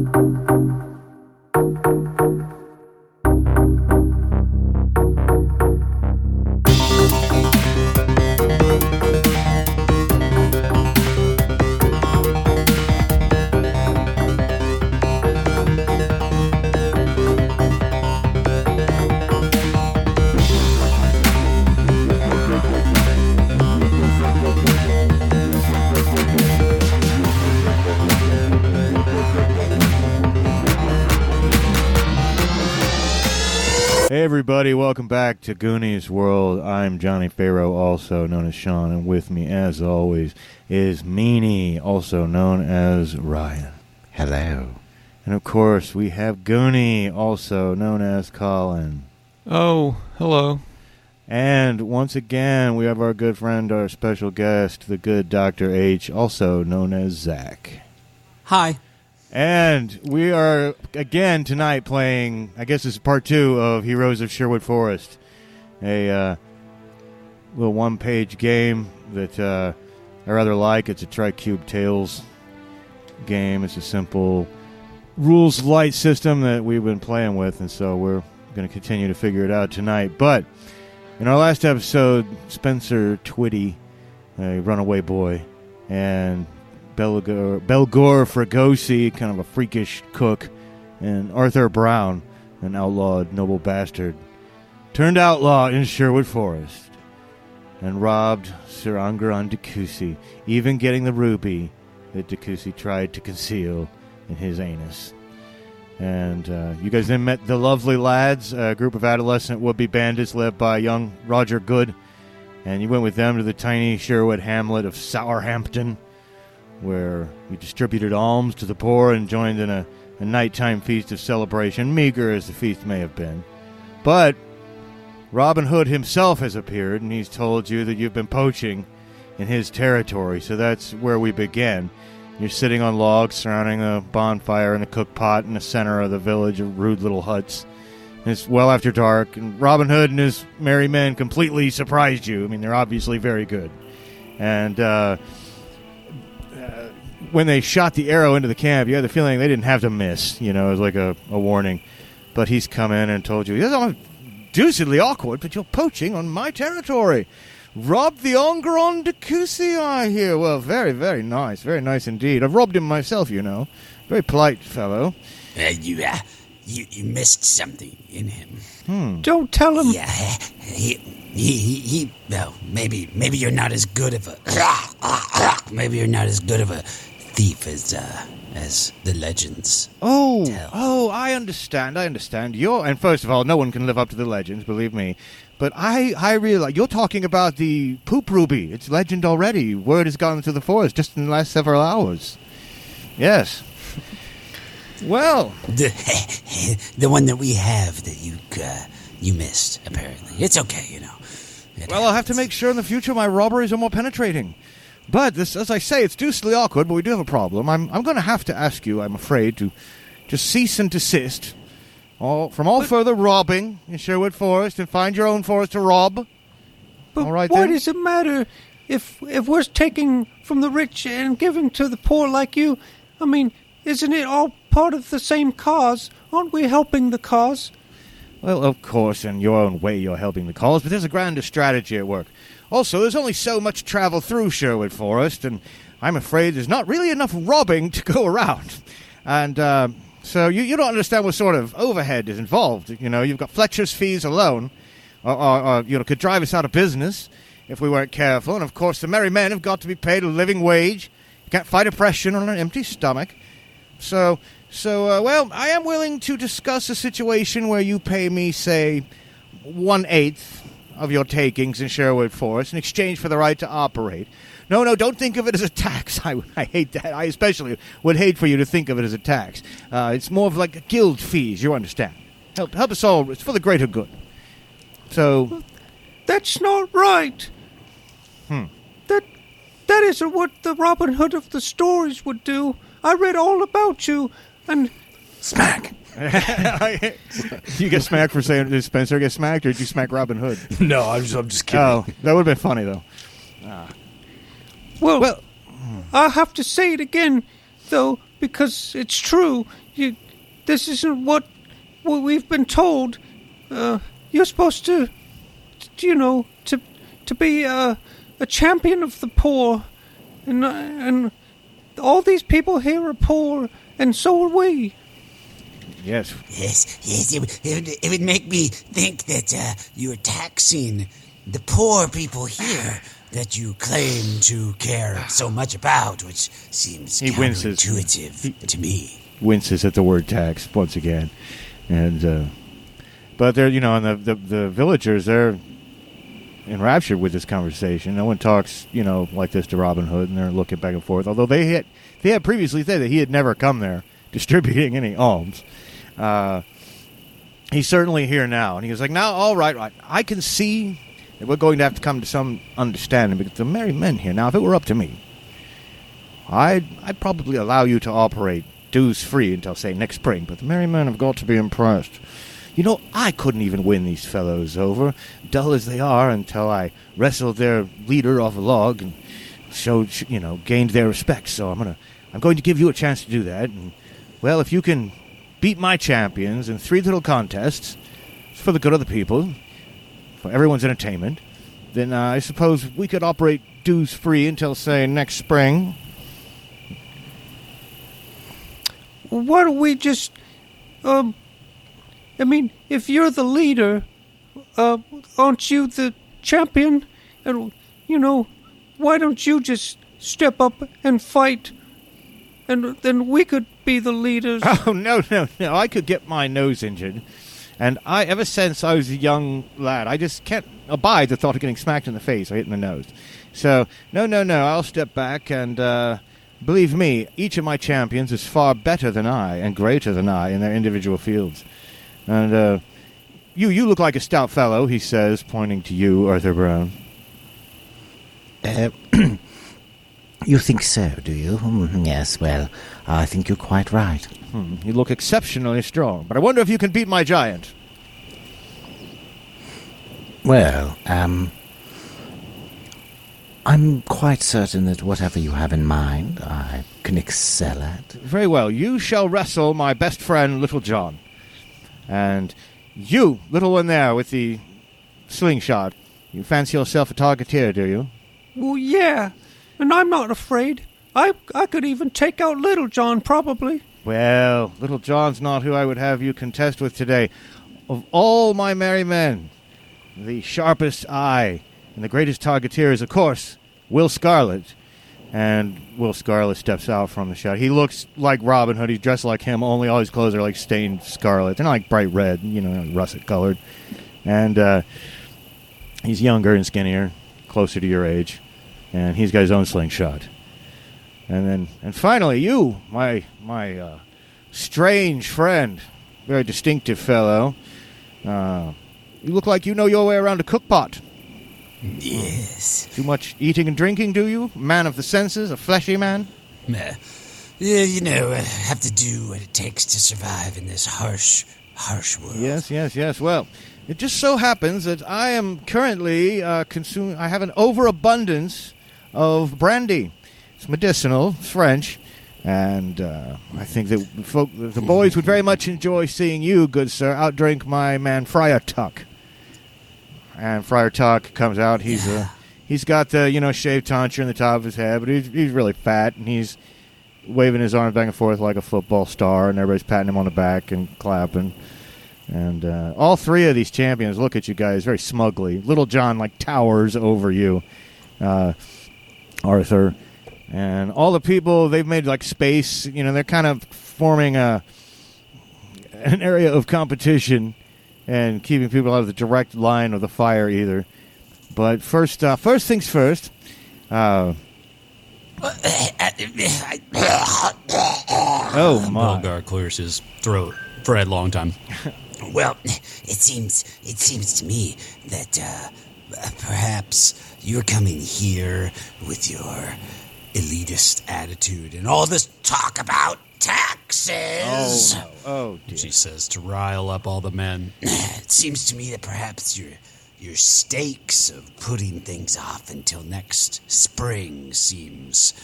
Hey welcome back to Goonies World. I'm Johnny Farrow, also known as Sean, and with me, as always, is Meanie, also known as Ryan. Hello. And of course, we have Goonie, also known as Colin. Oh, hello. And once again, we have our good friend, our special guest, the good Dr. H, also known as Zach. Hi. And we are again tonight playing. I guess is part two of Heroes of Sherwood Forest, a uh, little one-page game that uh, I rather like. It's a Tricube Tales game. It's a simple rules light system that we've been playing with, and so we're going to continue to figure it out tonight. But in our last episode, Spencer Twitty, a runaway boy, and Belgor, Belgor Fragosi, kind of a freakish cook, and Arthur Brown, an outlawed noble bastard, turned outlaw in Sherwood Forest and robbed Sir Angron Decusi, even getting the ruby that de Decusi tried to conceal in his anus. And uh, you guys then met the lovely lads, a group of adolescent would-be bandits led by young Roger Good, and you went with them to the tiny Sherwood hamlet of Sourhampton where we distributed alms to the poor and joined in a, a nighttime feast of celebration, meager as the feast may have been. But Robin Hood himself has appeared, and he's told you that you've been poaching in his territory, so that's where we begin. You're sitting on logs surrounding a bonfire and a cook pot in the center of the village of rude little huts. It's well after dark, and Robin Hood and his merry men completely surprised you. I mean, they're obviously very good. And, uh, when they shot the arrow into the camp, you had the feeling they didn't have to miss. You know, it was like a, a warning. But he's come in and told you, yes, I'm deucedly awkward, but you're poaching on my territory. Robbed the Ongeron de Cusi, I hear. Well, very, very nice. Very nice indeed. I've robbed him myself, you know. Very polite fellow. Uh, you, uh, you, you missed something in him. Hmm. Don't tell him. Yeah, he, he, he, he, well, maybe, maybe you're not as good of a, maybe you're not as good of a thief as, uh, as the legends. Oh, Tell. oh, I understand. I understand. You're, and first of all, no one can live up to the legends, believe me. But I, I realize you're talking about the poop ruby. It's legend already. Word has gone through the forest just in the last several hours. Yes. well, The, the one that we have that you, uh, you missed, apparently. It's okay, you know. It well, I'll have to make sure in the future my robberies are more penetrating. But this, as I say, it's deucedly awkward. But we do have a problem. I'm, I'm going to have to ask you. I'm afraid to just cease and desist all from all further robbing in Sherwood Forest and find your own forest to rob. But All right, why then. does it matter if if we're taking from the rich and giving to the poor like you? I mean, isn't it all part of the same cause? Aren't we helping the cause? Well, of course, in your own way, you're helping the cause, but there's a grander strategy at work. Also, there's only so much travel through Sherwood Forest, and I'm afraid there's not really enough robbing to go around. And uh, so you, you don't understand what sort of overhead is involved. You know, you've got Fletcher's fees alone, or, or, or you know, could drive us out of business if we weren't careful. And of course, the merry men have got to be paid a living wage. You can't fight oppression on an empty stomach. So, so uh, well, I am willing to discuss a situation where you pay me, say, one eighth of your takings in Sherwood Forest in exchange for the right to operate. No, no, don't think of it as a tax. I, I hate that. I especially would hate for you to think of it as a tax. Uh, it's more of like guild fees. You understand? Help, help us all. It's for the greater good. So, That's not right. Hmm. That that isn't what the Robin Hood of the stories would do. I read all about you, and Smack. You get smacked for saying did Spencer get smacked, or did you smack Robin Hood? No, I'm just, I'm just kidding. Oh, that would have been funny though. well, Well, I have to say it again, though. because it's true. You, this isn't what what we've been told. Uh, you're supposed to, t- you know, to to be a a champion of the poor, and uh, and all these people here are poor, and so are we. Yes. Yes, yes, it, would- it, would, it would make me think that uh, you are taxing the poor people here that you claim to care so much about, which seems He winces. counterintuitive to me. winces at the word tax once again, and uh, but they're you know, and the, the the villagers they're enraptured with this conversation. No one talks you know like this to Robin Hood, and they're looking back and forth. Although they had they had previously said that he had never come there distributing any alms. Uh, he's certainly here now, and he was like, "Now, all right, right, I can see that we're going to have to come to some understanding because the merry men here. Now, if it were up to me." I'd, I'd probably allow you to operate dues free until, say, next spring, but the merry men have got to be impressed. You know, I couldn't even win these fellows over, dull as they are, until I wrestled their leader off a log and showed, you know, gained their respect. So I'm gonna, I'm going to give you a chance to do that. And well, if you can beat my champions in three little contests, for the good of the people, for everyone's entertainment, then uh, I suppose we could operate dues free until, say, next spring. why don't we just um i mean if you're the leader uh aren't you the champion and you know why don't you just step up and fight and then we could be the leaders Oh no, no, no! I could get my nose injured, and I ever since I was a young lad, I just can't abide the thought of getting smacked in the face or hit in the nose. So no, no, no! I'll step back, and uh, believe me, each of my champions is far better than I and greater than I in their individual fields. And uh, you, you look like a stout fellow," he says, pointing to you, Arthur Brown. Uh, you think so, do you? Mm, yes, well, I think you're quite right. Hmm, you look exceptionally strong, but I wonder if you can beat my giant. Well, um. I'm quite certain that whatever you have in mind, I can excel at. Very well. You shall wrestle my best friend, Little John. And you, little one there with the slingshot, you fancy yourself a targeteer, do you? well yeah and i'm not afraid i i could even take out little john probably Well, Little John's not who I would have you contest with today. Of all my merry men, the sharpest eye and the greatest targeteer is, of course, Will Scarlet. And Will Scarlet steps out from the shot. He looks like Robin Hood. He's dressed like him, only all his clothes are like stained scarlet. They're not like bright red, you know, like russet colored. And uh, he's younger and skinnier, closer to your age. And he's got his own slingshot. And then, and finally, you, my my uh, strange friend, very distinctive fellow. Uh, you look like you know your way around a cookpot. Yes. Too much eating and drinking, do you? Man of the senses, a fleshy man. Uh, yeah, you know, I have to do what it takes to survive in this harsh, harsh world. Yes, yes, yes. Well, it just so happens that I am currently uh, consuming. I have an overabundance of brandy. It's medicinal, it's French, and uh, I think that folk, the boys would very much enjoy seeing you, good sir, outdrink my man Friar Tuck. And Friar Tuck comes out. He's uh, he's got the you know shaved tonsure in the top of his head, but he's he's really fat, and he's waving his arms back and forth like a football star, and everybody's patting him on the back and clapping. And uh, all three of these champions look at you guys very smugly. Little John like towers over you, uh, Arthur, and all the people they've made like space. You know, they're kind of forming a an area of competition and keeping people out of the direct line of the fire either. But first, uh, first things first. Uh, oh my! Belgar clears his throat for a long time. Well, it seems it seems to me that uh, perhaps you're coming here with your elitist attitude and all this talk about taxes. Oh, oh dear. She says to rile up all the men. It seems to me that perhaps your your stakes of putting things off until next spring seems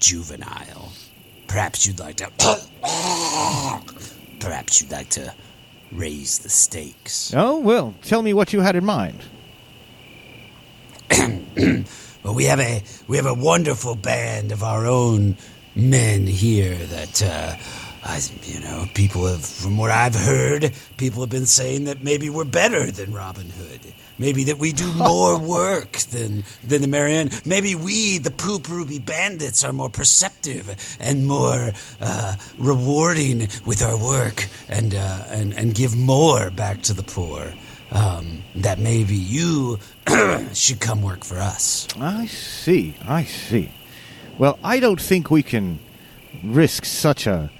juvenile. perhaps you'd like to. perhaps you'd like to raise the stakes. Oh, well, tell me what you had in mind. Well, we have a we have a wonderful band of our own men here that, uh, I, you know, people have, from what I've heard, people have been saying that maybe we're better than Robin Hood. Maybe that we do more work than than the merry men. Maybe we, the Poop Ruby Bandits, are more perceptive and more uh, rewarding with our work, and uh, and and give more back to the poor. Um, that maybe you should come work for us. I see. I see. Well, I don't think we can risk such a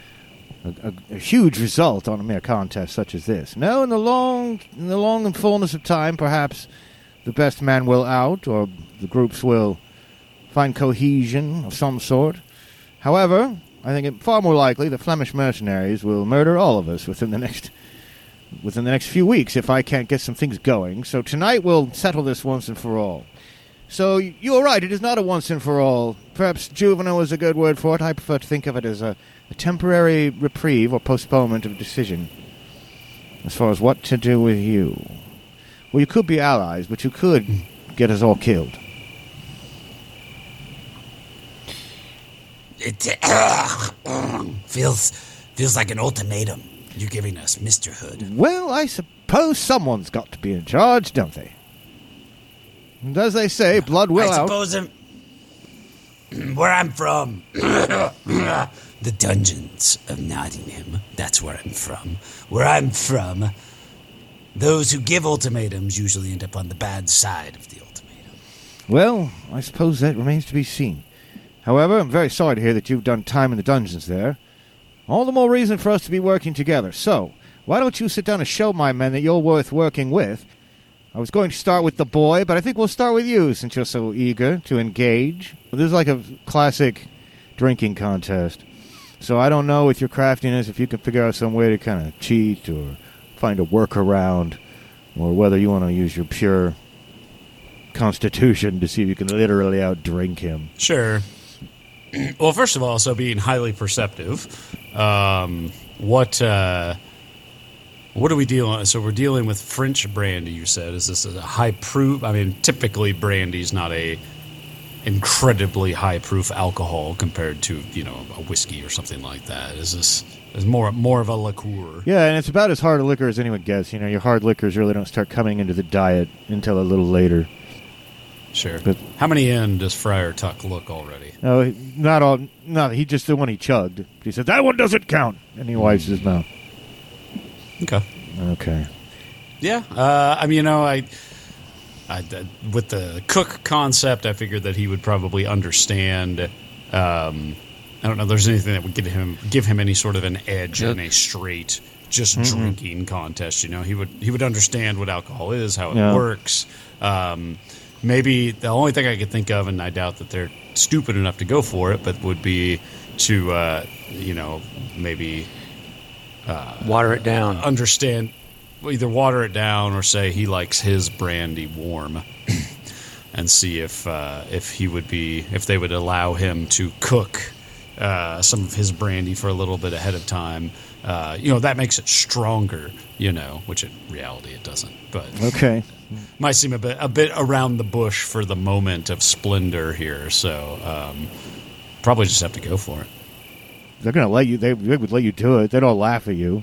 a, a, huge result on a mere contest such as this. No, in the long in the long and fullness of time, perhaps the best man will out, or the groups will find cohesion of some sort. However, I think it far more likely the Flemish mercenaries will murder all of us within the next within the next few weeks if I can't get some things going. So tonight we'll settle this once and for all. So you're right, it is not a once and for all. Perhaps juvenile is a good word for it. I prefer to think of it as a, a temporary reprieve or postponement of decision as far as what to do with you. Well, you could be allies, but you could get us all killed. It feels feels like an ultimatum you're giving us, Mister Hood. Well, I suppose someone's got to be in charge, don't they? And as they say, blood will I out. suppose I'm, where I'm from, the dungeons of Nottingham. That's where I'm from. Where I'm from, those who give ultimatums usually end up on the bad side of the ultimatum. Well, I suppose that remains to be seen. However, I'm very sorry to hear that you've done time in the dungeons there. All the more reason for us to be working together. So, why don't you sit down and show my men that you're worth working with? I was going to start with the boy, but I think we'll start with you since you're so eager to engage. This is like a classic drinking contest. So I don't know with your craftiness if you can figure out some way to kind of cheat or find a workaround, or whether you want to use your pure constitution to see if you can literally outdrink him. Sure. Well, first of all, so being highly perceptive, um, what uh, what are we dealing? With? So we're dealing with French brandy. You said is this a high proof? I mean, typically brandy is not a incredibly high proof alcohol compared to you know a whiskey or something like that. Is this is more more of a liqueur? Yeah, and it's about as hard a liquor as anyone gets. You know, your hard liquors really don't start coming into the diet until a little later. Sure. But- How many in does Friar Tuck look already? No, not all. No, he just the one he chugged. He said that one doesn't count, and he wipes his mouth. Okay. Okay. Yeah, uh, I mean, you know, I, I, with the cook concept, I figured that he would probably understand. Um, I don't know. if There's anything that would give him give him any sort of an edge in a straight just drinking contest. You know, he would he would understand what alcohol is, how it Yeah. works. Um, maybe the only thing I could think of, and I doubt that they're stupid enough to go for it, but would be to uh, you know maybe Water it down. understand either water it down or say he likes his brandy warm and see if uh, if he would be if they would allow him to cook uh, some of his brandy for a little bit ahead of time uh, you know that makes it stronger you know which in reality it doesn't but Okay. Might seem a bit a bit around the bush for the moment of splendor here so um, probably just have to go for it They're gonna let you. They, they would let you do it. They don't laugh at you.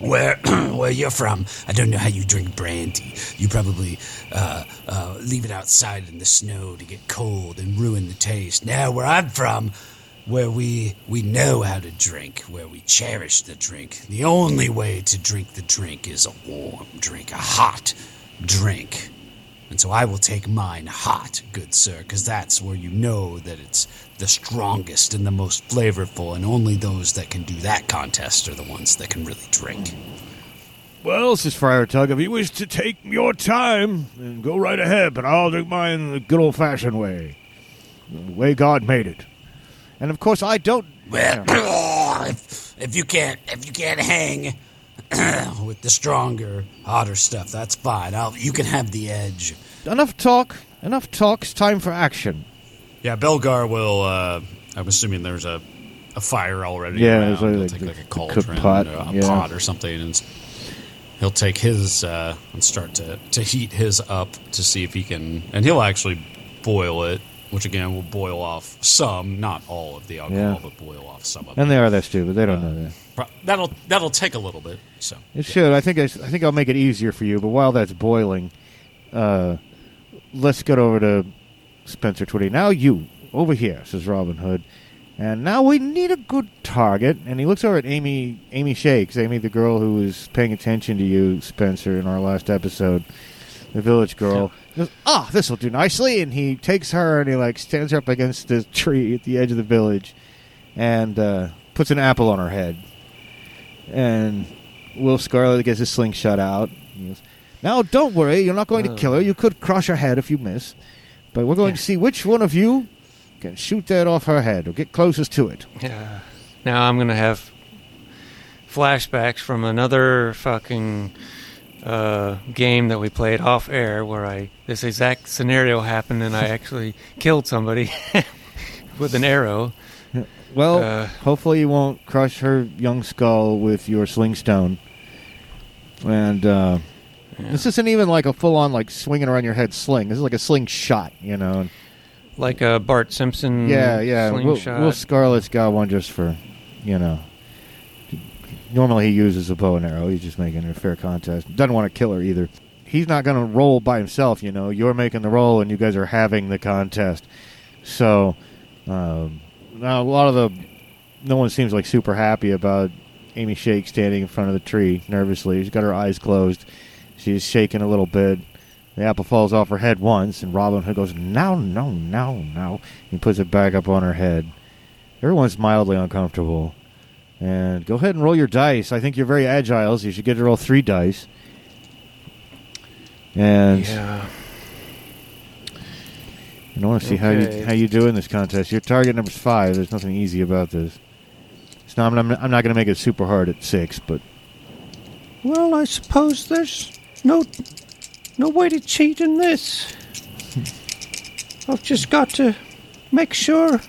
Where where you're from, I don't know how you drink brandy. You probably uh, uh, leave it outside in the snow to get cold and ruin the taste. Now, where I'm from, where we we know how to drink, where we cherish the drink. The only way to drink the drink is a warm drink, a hot drink. And so I will take mine hot, good sir, because that's where you know that it's the strongest and the most flavorful, and only those that can do that contest are the ones that can really drink. Well, says Friar Tuck, if you wish to take your time, then go right ahead, but I'll drink mine the good old fashioned way. The way God made it. And of course, I don't. Well, if, if you can't if you can't hang with the stronger, hotter stuff, that's fine. I'll, you can have the edge. Enough talk. Enough talk. It's time for action. Yeah, Belgar will. Uh, I'm assuming there's a a fire already. Yeah, around. like- he'll like take like a cooked cauldron, pot, or a yeah. pot or something, and he'll take his uh, and start to to heat his up to see if he can, and he'll actually boil it, which again will boil off some, not all of the alcohol, Yeah. but boil off some of it. And they are that stupid. They don't know that. Pro- That'll that'll take a little bit. So It should. I think. I, I think I'll make it easier for you. But while that's boiling, uh, let's get over to Spencer Twitty. Now you over here, says Robin Hood. And now we need a good target. And he looks over at Amy. Amy Shakes. Amy, the girl who was paying attention to you, Spencer, in our last episode, the village girl. Goes, ah, this will do nicely. And he takes her and he like stands her up against the tree at the edge of the village, and uh, puts an apple on her head. And Will Scarlet gets his slingshot out. Goes, now, don't worry. You're not going to kill her. You could crush her head if you miss. But we're going to see which one of you can shoot that off her head or get closest to it. Yeah. Now I'm gonna have flashbacks from another fucking uh, game that we played off air where I this exact scenario happened and I actually killed somebody with an arrow. Well, Uh, hopefully you won't crush her young skull with your slingstone. And uh, this isn't even like a full-on like swinging around your head sling. This is like a slingshot, you know. Like a Bart Simpson yeah, yeah. Will. Will Scarlet's got one just for, you know. Normally he uses a bow and arrow. He's just making it a fair contest. Doesn't want to kill her either. He's not going to roll by himself. You know, you're making the roll, and you guys are having the contest. So um, now a lot of the no one seems like super happy about Amy Shake standing in front of the tree nervously. She's got her eyes closed. She's shaking a little bit. The apple falls off her head once, and Robin Hood goes, "No, no, no, no." He puts it back up on her head. Everyone's mildly uncomfortable. And go ahead and roll your dice. I think you're very agile, so you should get to roll three dice. And yeah. I want to see how you how you do in this contest. Your target number's five. There's nothing easy about this. It's not, I'm, I'm not going to make it super hard at six, but Well, I suppose there's no no way to cheat in this. I've just got to make sure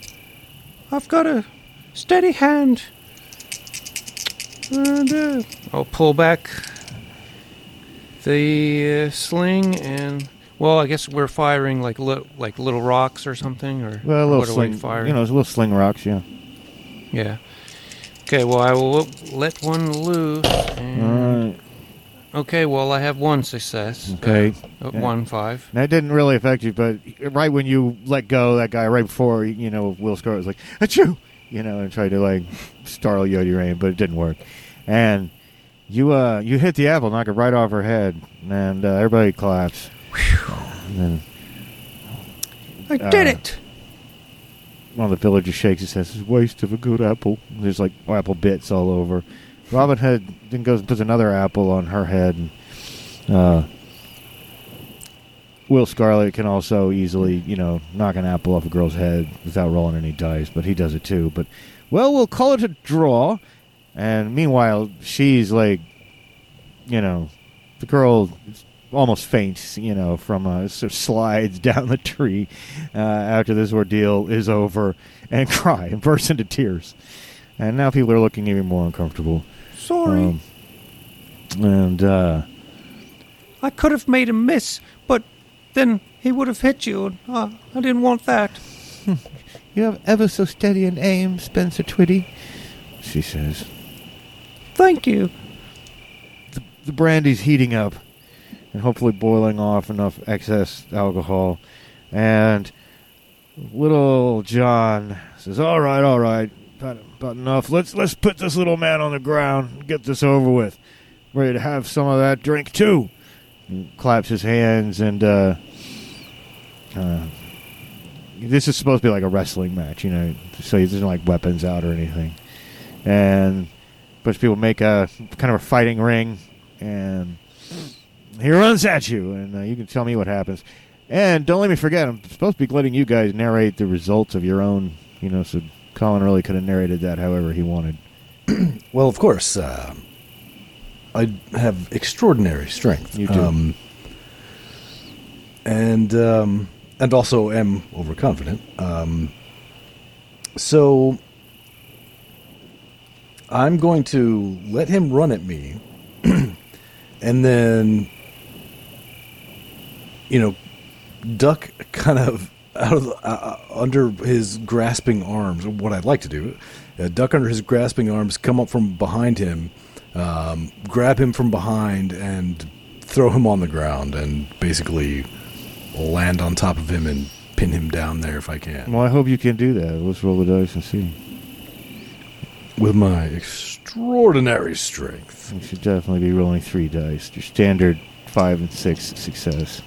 I've got a steady hand. And uh, I'll pull back the uh, sling and well, I guess we're firing like li- like little rocks or something, or well, a little sling. fire. You know, it's little sling rocks. Yeah. yeah. Okay, well, I will let one loose. And, All right. Okay, well, I have one success. Okay. Uh, Yeah. One five. That didn't really affect you, but right when you let go, that guy right before you know Will Scarlet was like, "Achoo!" You know, and tried to like startle you out of your aim, but it didn't work. And you uh you hit the apple, knock it right off her head, and uh, everybody claps. And then I Uh, did it. one of the villagers shakes and says, "It's a waste of a good apple." There's like apple bits all over. Robin Hood then goes and puts another apple on her head. And, uh, Will Scarlet can also easily, you know, knock an apple off a girl's head without rolling any dice, but he does it too. But well, we'll call it a draw. And meanwhile, she's like, you know, the girl almost faints, you know, from uh, sort of slides down the tree uh, after this ordeal is over and cry and burst into tears. And now people are looking even more uncomfortable. Sorry. Um, and uh, I could have made a miss, but then he would have hit you, and uh, I didn't want that. you have ever so steady an aim, Spencer Twitty, she says. Thank you. the brandy's heating up and hopefully boiling off enough excess alcohol. And little John says, "All right, all right, about, about enough. Let's let's put this little man on the ground, and get this over with. Ready to have some of that drink too." Claps his hands and. Uh, uh, this is supposed to be like a wrestling match, you know, so there's no like weapons out or anything. And a bunch of people make a kind of a fighting ring, and he runs at you, and uh, you can tell me what happens. And don't let me forget, I'm supposed to be letting you guys narrate the results of your own, you know, so Colin really could have narrated that however he wanted. Well, of course, uh, I have extraordinary strength. You do. Um, and um, and also am overconfident. Um, so I'm going to let him run at me, and then, you know, duck kind of out of the, uh, under his grasping arms. What I'd like to do, uh, duck under his grasping arms, come up from behind him, um, grab him from behind, and throw him on the ground, and basically land on top of him and pin him down there if I can Well, I hope you can do that. Let's roll the dice and see. with my extraordinary strength. You should definitely be rolling three dice. Your standard five and six success.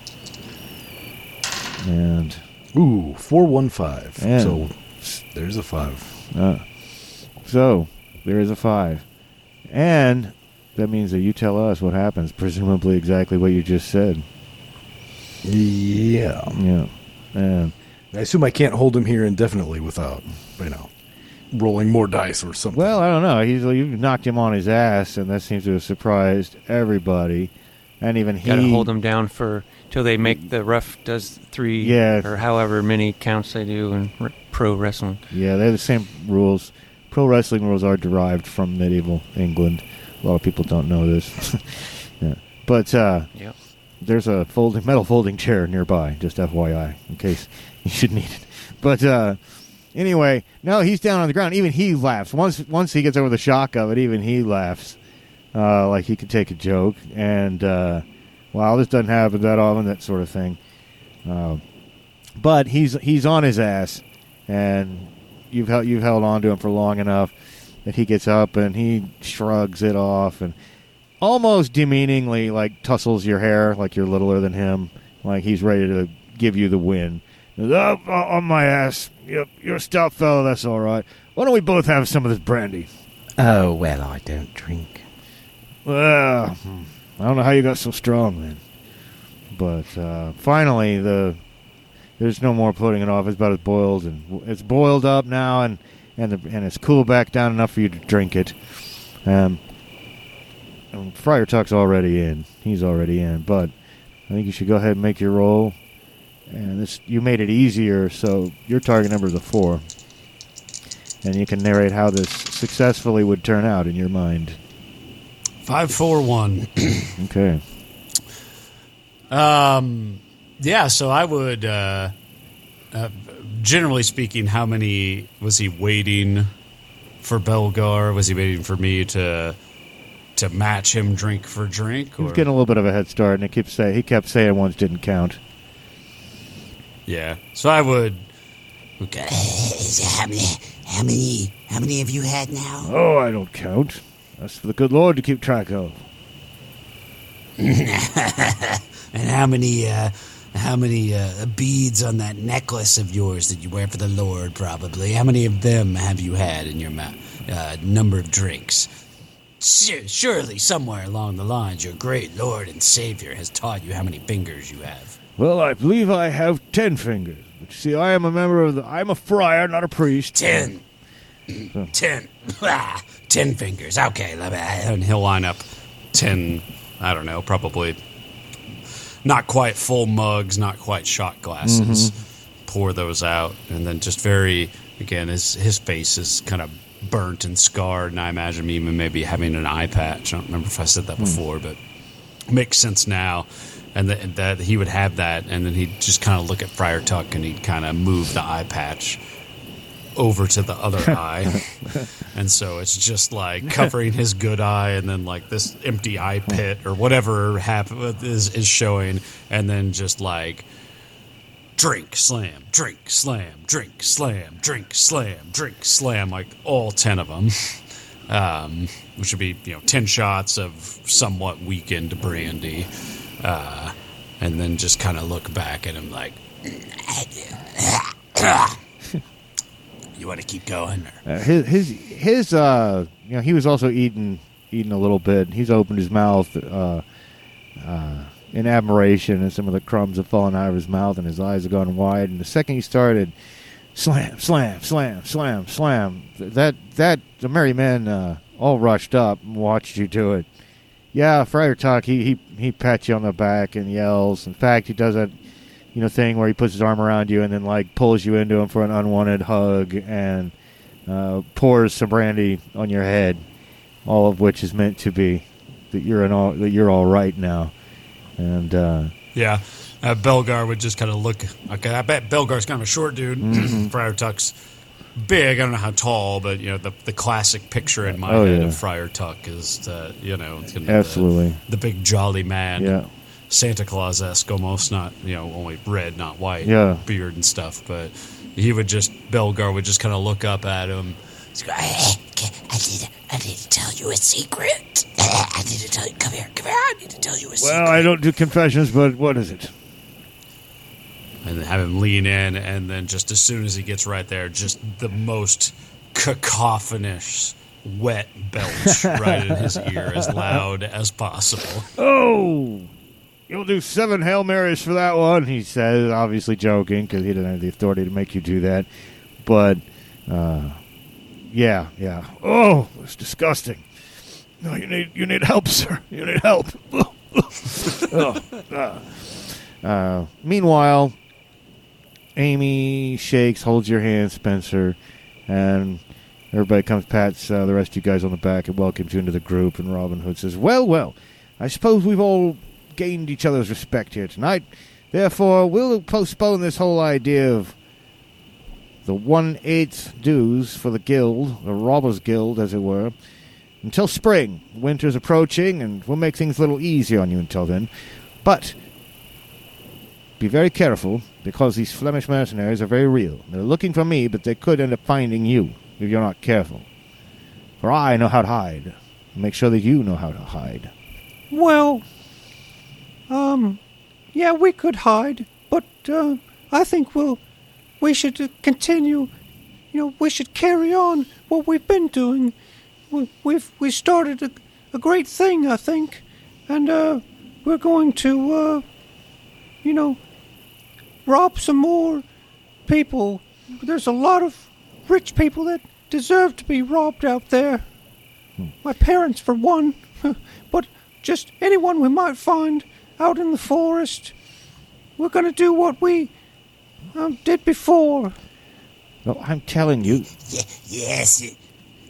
And Ooh, four one five. Yeah. So there's a five. uh, so there is a five, and that means that you tell us what happens. Presumably, exactly what you just said. Yeah. Yeah, and I assume I can't hold him here indefinitely without, you know, rolling more dice or something. well, I don't know. He's you knocked him on his ass, and that seems to have surprised everybody, and even he. Got to hold him down for till they make the ref does three Yeah. or however many counts they do in pro wrestling. Yeah, they're the same rules. Pro wrestling rules are derived from medieval England. A lot of people don't know this. yeah. But uh, Yep. there's a folding metal folding chair nearby, just FYI, in case you should need it. But uh, anyway, no, he's down on the ground. Even he laughs. Once once he gets over the shock of it, even he laughs. Uh, like he could take a joke. And uh, wow, this doesn't happen that often, that sort of thing. Uh, but he's he's on his ass, and you've held you've held on to him for long enough that he gets up and he shrugs it off and almost demeaningly like tussles your hair like you're littler than him, like he's ready to give you the win. Oh, on my ass, you're, you're a stout fellow. That's all right. Why don't we both have some of this brandy? Oh, well, I don't drink. Well, hmm, I don't know how you got so strong then. But uh, finally, the there's no more putting it off. It's about as boiled and it's boiled up now, and and the, and it's cooled back down enough for you to drink it. Um, and Friar Tuck's already in. He's already in, but I think you should go ahead and make your roll. And this you made it easier, so your target number is a four, and you can narrate how this successfully would turn out in your mind. Five, four, one. Okay. Um, yeah, so I would, uh, uh, generally speaking, how many was he waiting for Belgar? Was he waiting for me to to match him drink for drink? He was getting a little bit of a head start, and he kept saying he kept saying ones didn't count. yeah, so I would. Okay. How many? How many? How many have you had now? Oh, I don't count. That's for the good Lord to keep track of. And how many? Uh, how many uh, beads on that necklace of yours that you wear for the Lord? Probably. How many of them have you had in your mouth? Uh, number of drinks. Surely, somewhere along the lines, your great Lord and Savior has taught you how many fingers you have. Well, I believe I have ten fingers. But you see, I am a member of the. I'm a friar, not a priest. Ten. Ten. Ah, Ten fingers. Okay, let me. And he'll line up 10, I don't know, probably not quite full mugs, not quite shot glasses. Mm-hmm. Pour those out. And then just very, again, his, his face is kind of burnt and scarred. And I imagine him even maybe having an eye patch. I don't remember if I said that hmm. before, but makes sense now. And that, that he would have that. And then he'd just kind of look at Friar Tuck and he'd kind of move the eye patch over to the other eye. And so it's just like covering his good eye and then like this empty eye pit or whatever hap- is, is showing. And then just like drink, slam, drink, slam, drink, slam, drink, slam, drink, slam, like all 10 of them. Um, which would be, you know, 10 shots of somewhat weakened brandy. Uh, and then just kind of look back at him like, you want to keep going? Uh, his his his uh, you know, he was also eating eating a little bit. He's opened his mouth uh, uh, in admiration, and some of the crumbs have fallen out of his mouth, and his eyes have gone wide. And the second he started, slam, slam, slam, slam, slam. That that the merry men uh, all rushed up and watched you do it. Yeah, Friar Tuck, he, he he pats you on the back and yells. In fact, he does that you know thing where he puts his arm around you and then like pulls you into him for an unwanted hug and uh, pours some brandy on your head. all of which is meant to be that you're an all that you're all right now, and uh, Yeah. Uh, Belgar would just kind of look. Okay, I bet Belgar's kind of a short dude. Mm-hmm. Friar Tuck's big. I don't know how tall, but you know the the classic picture in my Oh, head yeah. of Friar Tuck is that you know it's gonna be Absolutely. the, the big jolly man. yeah, Santa Claus esque almost, not you know only red, not white, Yeah. beard and stuff. But he would just Belgar would just kind of look up at him. He's "Hey, I need, I need to tell you a secret. I need to tell you. Come here, come here. I need to tell you a secret. well, I don't do confessions, but what is it? and have him lean in, and then just as soon as he gets right there, just the most cacophonous, wet belch right in his ear, as loud as possible. Oh, you'll do seven hail marys for that one. He says, obviously joking because he doesn't have the authority to make you do that, but uh, yeah, yeah. Oh, it's disgusting. No, you need you need help, sir. You need help. Oh, uh. Uh, meanwhile, Amy shakes, holds your hand, Spencer, and everybody comes, pats uh, the rest of you guys on the back, and welcomes you into the group. And Robin Hood says, "Well, well, I suppose we've all gained each other's respect here tonight. Therefore, we'll postpone this whole idea of the one eighth dues for the guild, the robbers' guild, as it were." Until spring. Winter's approaching, and we'll make things a little easier on you until then. But be very careful, because these Flemish mercenaries are very real. They're looking for me, but they could end up finding you if you're not careful. For I know how to hide. Make sure that you know how to hide. Well, um, yeah, we could hide, but uh, I think we'll we should uh, continue. You know, we should carry on what we've been doing. We, we've we started a, a great thing, I think, and uh, we're going to, uh, you know, rob some more people. There's a lot of rich people that deserve to be robbed out there. My parents, for one, but just anyone we might find out in the forest. We're going to do what we um, did before. No, I'm telling you. Ye- yes, you,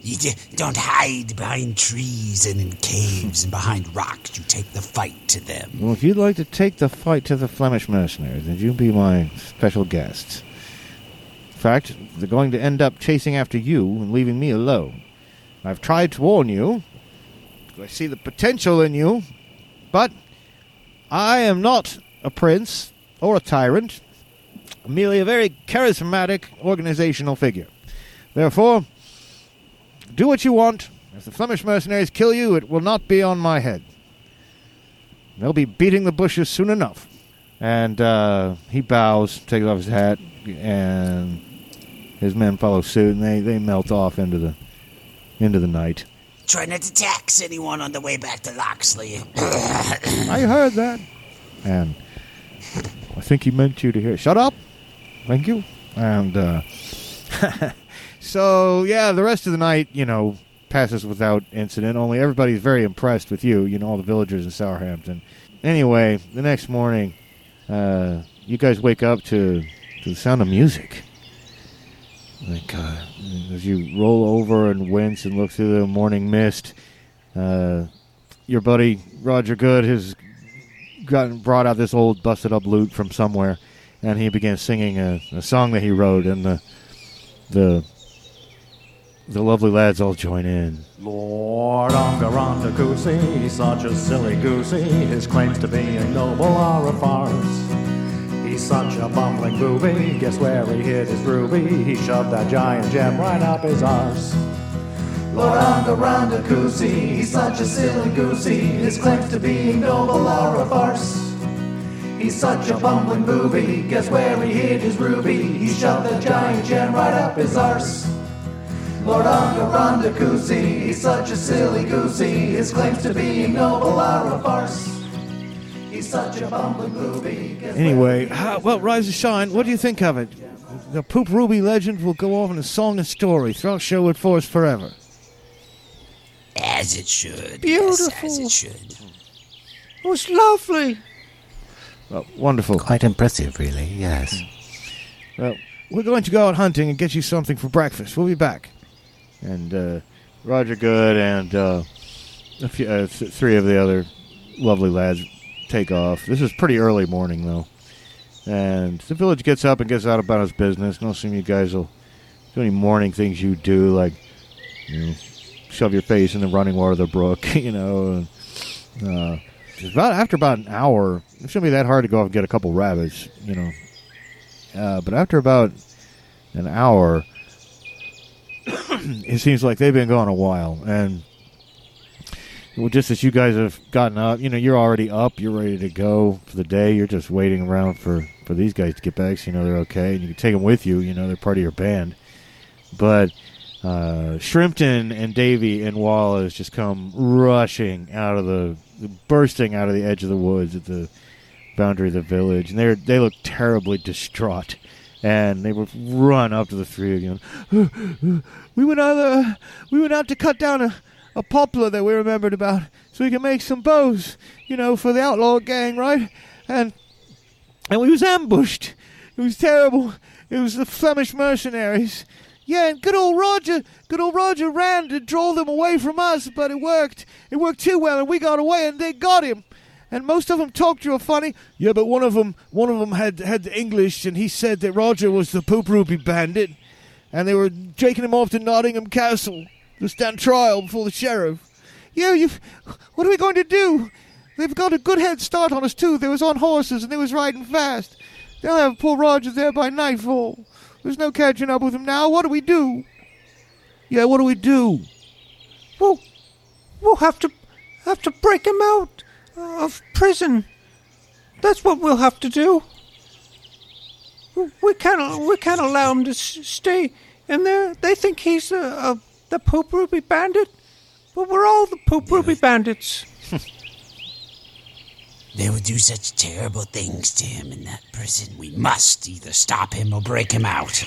you d- don't hide behind trees and in caves and behind rocks. You take the fight to them. Well, if you'd like to take the fight to the Flemish mercenaries, then you be my special guest. In fact, they're going to end up chasing after you and leaving me alone. I've tried to warn you. I see the potential in you, but I am not a prince or a tyrant. Merely a very charismatic organizational figure. Therefore, do what you want. If the Flemish mercenaries kill you, it will not be on my head. They'll be beating the bushes soon enough. And uh, he bows, takes off his hat, and his men follow suit, and they, they melt off into the into the night. Try not to tax anyone on the way back to Loxley. I heard that, and I think he meant you to hear. Shut up. Thank you. And uh, so yeah, the rest of the night, you know, passes without incident. Only everybody's very impressed with you. You know, all the villagers in Southampton. Anyway, the next morning, uh, you guys wake up to to the sound of music. Like uh, as you roll over and wince and look through the morning mist, uh, your buddy Roger Good has gotten brought out this old busted up lute from somewhere, and he began singing a, a song that he wrote, and the the the lovely lads all join in. Lord Ongaranda Goosey, such a silly goosey. His claims to being noble are a farce. He's such a bumbling booby. Guess where he hid his ruby? He shoved that giant gem right up his arse. Lord Ongaranda Goosey, he's such a silly goosey. His claims to being noble are a farce. He's such a bumbling booby. Guess where he hid his ruby? He shoved that giant gem right up his arse. Lord Ongaranda Goosey, he's such a silly goosey. His claims to being noble are a farce. He's such a bumbling booby. Guess Anyway, how, well, Rise and Shine, what do you think of it? The Poop Ruby legend will go off in a song and story throughout Sherwood Forest forever. As it should. Beautiful. Yes, as it should. It was lovely. Well, wonderful. Quite impressive, really, yes. Well, we're going to go out hunting and get you something for breakfast. We'll be back. And uh, Roger Good and uh, a few, uh, th- three of the other lovely lads take off. This is pretty early morning though, and the village gets up and gets out about its business. No assume you guys will do any morning things you do, like you know, shove your face in the running water of the brook, you know. And, uh, about after about an hour, it shouldn't be that hard to go off and get a couple rabbits, you know. Uh, but after about an hour, it seems like they've been gone a while, and well, just as you guys have gotten up, you know, you're already up, you're ready to go for the day. You're just waiting around for for these guys to get back, so you know they're okay, and you can take them with you. You know, they're part of your band. But uh, Shrimpton and Davy and Wallace just come rushing out of the, bursting out of the edge of the woods at the boundary of the village, and they they look terribly distraught. And they would run up to the three again. we went out. Uh, we went out to cut down a, a poplar that we remembered about, so we can make some bows, you know, for the outlaw gang, right? And and we was ambushed. It was terrible. It was the Flemish mercenaries. Yeah, and good old Roger, good old Roger ran to draw them away from us, but it worked. It worked too well, and we got away, and they got him. And most of them talked to real funny. Yeah, but one of them, one of them had had the English, and he said that Roger was the Poop Ruby bandit, and they were taking him off to Nottingham Castle to stand trial before the sheriff. Yeah, you. What are we going to do? They've got a good head start on us too. They was on horses and they was riding fast. They'll have poor Roger there by nightfall. There's no catching up with him now. What do we do? Yeah, what do we do? Well, we'll have to have to break him out of prison. That's what we'll have to do. We can't we can't allow him to stay in there. They think he's a, a the Pope Ruby Bandit, but we're all the Pope Ruby Bandits. They would do such terrible things to him in that prison. We must either stop him or break him out.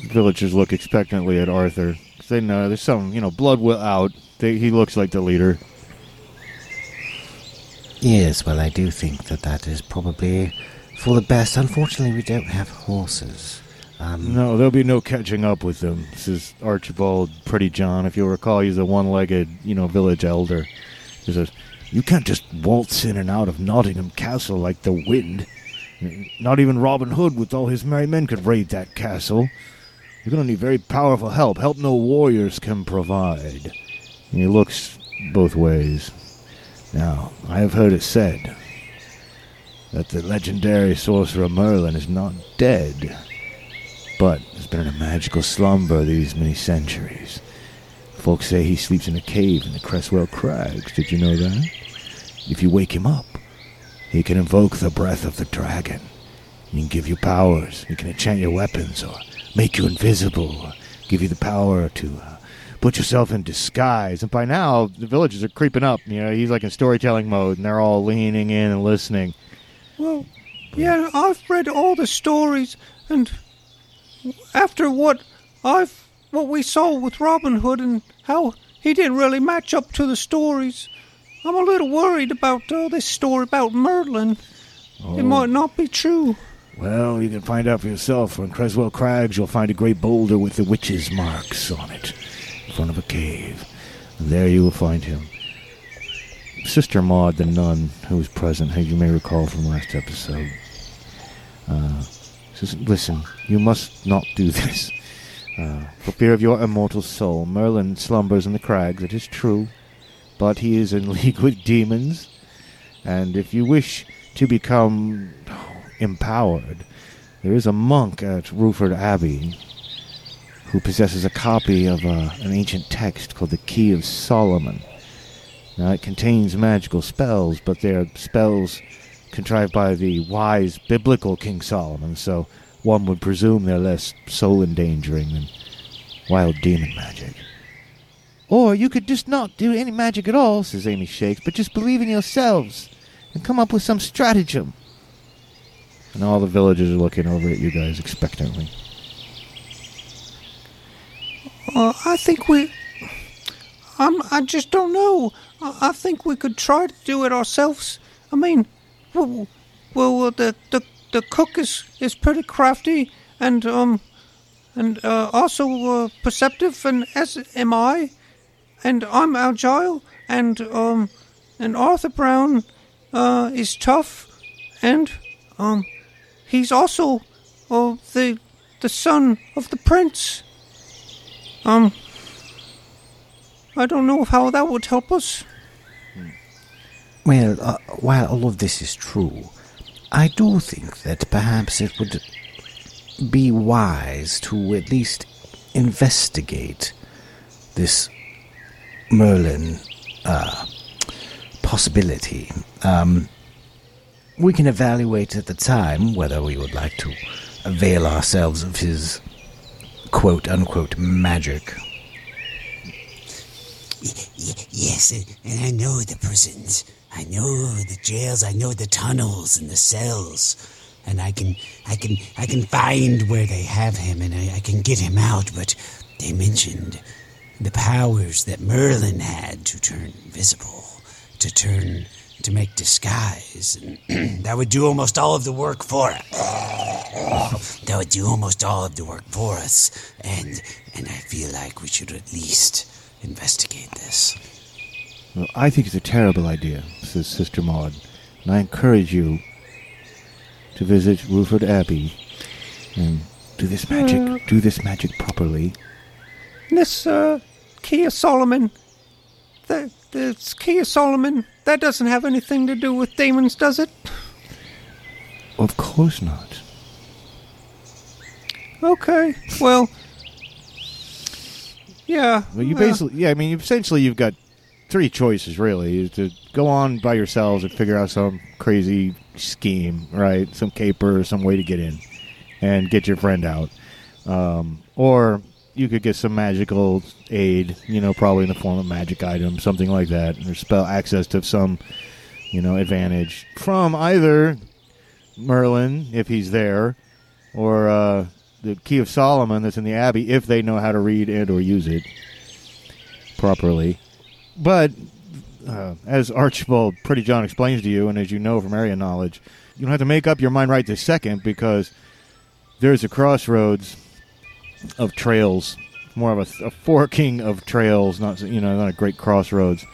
The villagers look expectantly at Arthur. 'cause They know there's some, you know, blood will out. They, he looks like the leader. Yes, well, I do think that that is probably for the best. Unfortunately, we don't have horses. Um, No, there'll be no catching up with them. This is Archibald Pretty John. If you'll recall, he's a one-legged, you know, village elder. He says, "You can't just waltz in and out of Nottingham Castle like the wind. Not even Robin Hood, with all his merry men, could raid that castle. You're gonna need very powerful help. Help no warriors can provide." And he looks both ways. Now, I have heard it said that the legendary sorcerer Merlin is not dead but has been in a magical slumber these many centuries. Folks say he sleeps in a cave in the Creswell Crags. Did you know that? If you wake him up, he can invoke the breath of the dragon. He can give you powers. He can enchant your weapons or make you invisible or give you the power to uh, put yourself in disguise. And by now, the villagers are creeping up. You know, he's like in storytelling mode, and they're all leaning in and listening. Well, yeah, I've read all the stories, and after what I've what we saw with Robin Hood and how he didn't really match up to the stories, I'm a little worried about uh, this story about Merlin. It might not be true. Well, you can find out for yourself. On Creswell Crags, you'll find a great boulder with the witch's marks on it in front of a cave. And there you will find him. Sister Maud, the nun who was present, as you may recall from last episode, uh, says, Listen, you must not do this. Uh, for fear of your immortal soul, Merlin slumbers in the crags, it is true, but he is in league with demons, and if you wish to become empowered, there is a monk at Rufford Abbey who possesses a copy of uh, an ancient text called the Key of Solomon. Now, it contains magical spells, but they're spells contrived by the wise biblical King Solomon, so one would presume they're less soul endangering than wild demon magic. Or you could just not do any magic at all, says Amy Shakes, but just believe in yourselves and come up with some stratagem. And all the villagers are looking over at you guys expectantly. Uh, I think we. I'm, I just don't know. I, I think we could try to do it ourselves. I mean, well, well the, the the cook is is pretty crafty, and um, and uh, also uh, perceptive, and as am I, and I'm agile, and um, and Arthur Brown uh, is tough, and um, he's also uh, the the son of the prince. Um, I don't know how that would help us. Well, uh, while all of this is true, I do think that perhaps it would be wise to at least investigate this Merlin uh, possibility. Um, we can evaluate at the time whether we would like to avail ourselves of his quote unquote magic. Y- yes, and, and I know the prisons. I know the jails. I know the tunnels and the cells, and I can, I can, I can find where they have him, and I, I can get him out. But they mentioned the powers that Merlin had to turn visible, to turn, to make disguise, and that would do almost all of the work for us. That would do almost all of the work for us, and and I feel like we should at least investigate this. Well, I think it's a terrible idea, says Sister Maud, and I encourage you to visit Rufford Abbey and do this magic, do this magic properly. This uh, Key of Solomon, the this Key of Solomon, that doesn't have anything to do with demons, does it? Of course not. Okay, well, yeah. Well, you uh, basically, yeah, I mean, essentially, you've got three choices really: is to go on by yourselves and figure out some crazy scheme, right? Some caper or some way to get in and get your friend out, um, or you could get some magical aid, you know, probably in the form of magic items, something like that, or spell access to some, you know, advantage from either Merlin if he's there, or uh, the Key of Solomon that's in the Abbey if they know how to read and or use it properly. But uh, as Archibald Pretty John explains to you, and as you know from area knowledge, you don't have to make up your mind right this second because there's a crossroads of trails, more of a, a forking of trails, not you know not a great crossroads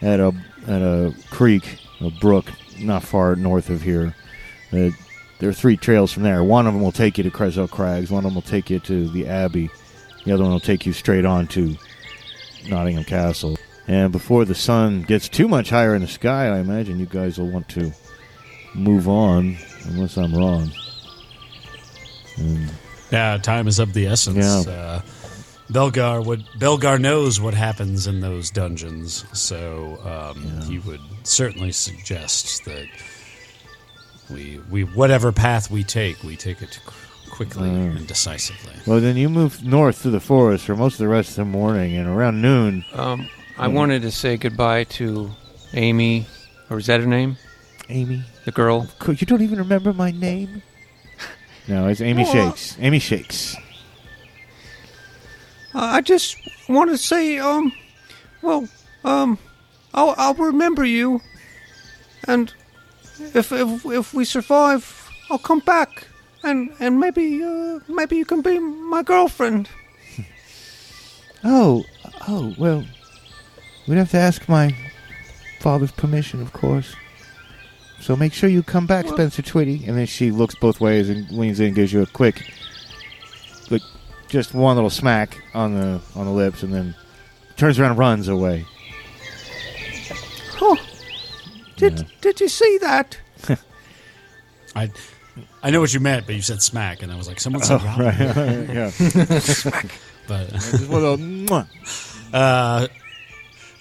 at a at a creek, a brook not far north of here. Uh, there are three trails from there. One of them will take you to Creswell Crags. One of them will take you to the Abbey. The other one will take you straight on to Nottingham Castle. And before the sun gets too much higher in the sky, I imagine you guys will want to move on, unless I'm wrong. And Yeah, time is of the essence. Yeah. Uh, Belgar would Belgar knows what happens in those dungeons, so um, he would certainly suggest that we we whatever path we take, we take it qu- quickly and decisively. well, then you move north through the forest for most of the rest of the morning, and around noon, Um, I wanted to say goodbye to Amy, or is that her name? Amy, The girl. Co- you don't even remember my name? No, it's Amy Shakes. Amy Shakes. Uh, I just want to say, um, well, um, I'll I'll remember you, and if if if we survive, I'll come back, and and maybe uh maybe you can be my girlfriend. Oh, oh, well, we'd have to ask my father's permission, of course. So make sure you come back, Spencer Twitty. And then she looks both ways and leans in and gives you a quick, like, just one little smack on the on the lips, and then turns around and runs away. Oh, did Yeah. did you see that? I I know what you meant, but you said smack, and I was like, someone said Oh, Robin. right, yeah. Smack. But Just one little uh,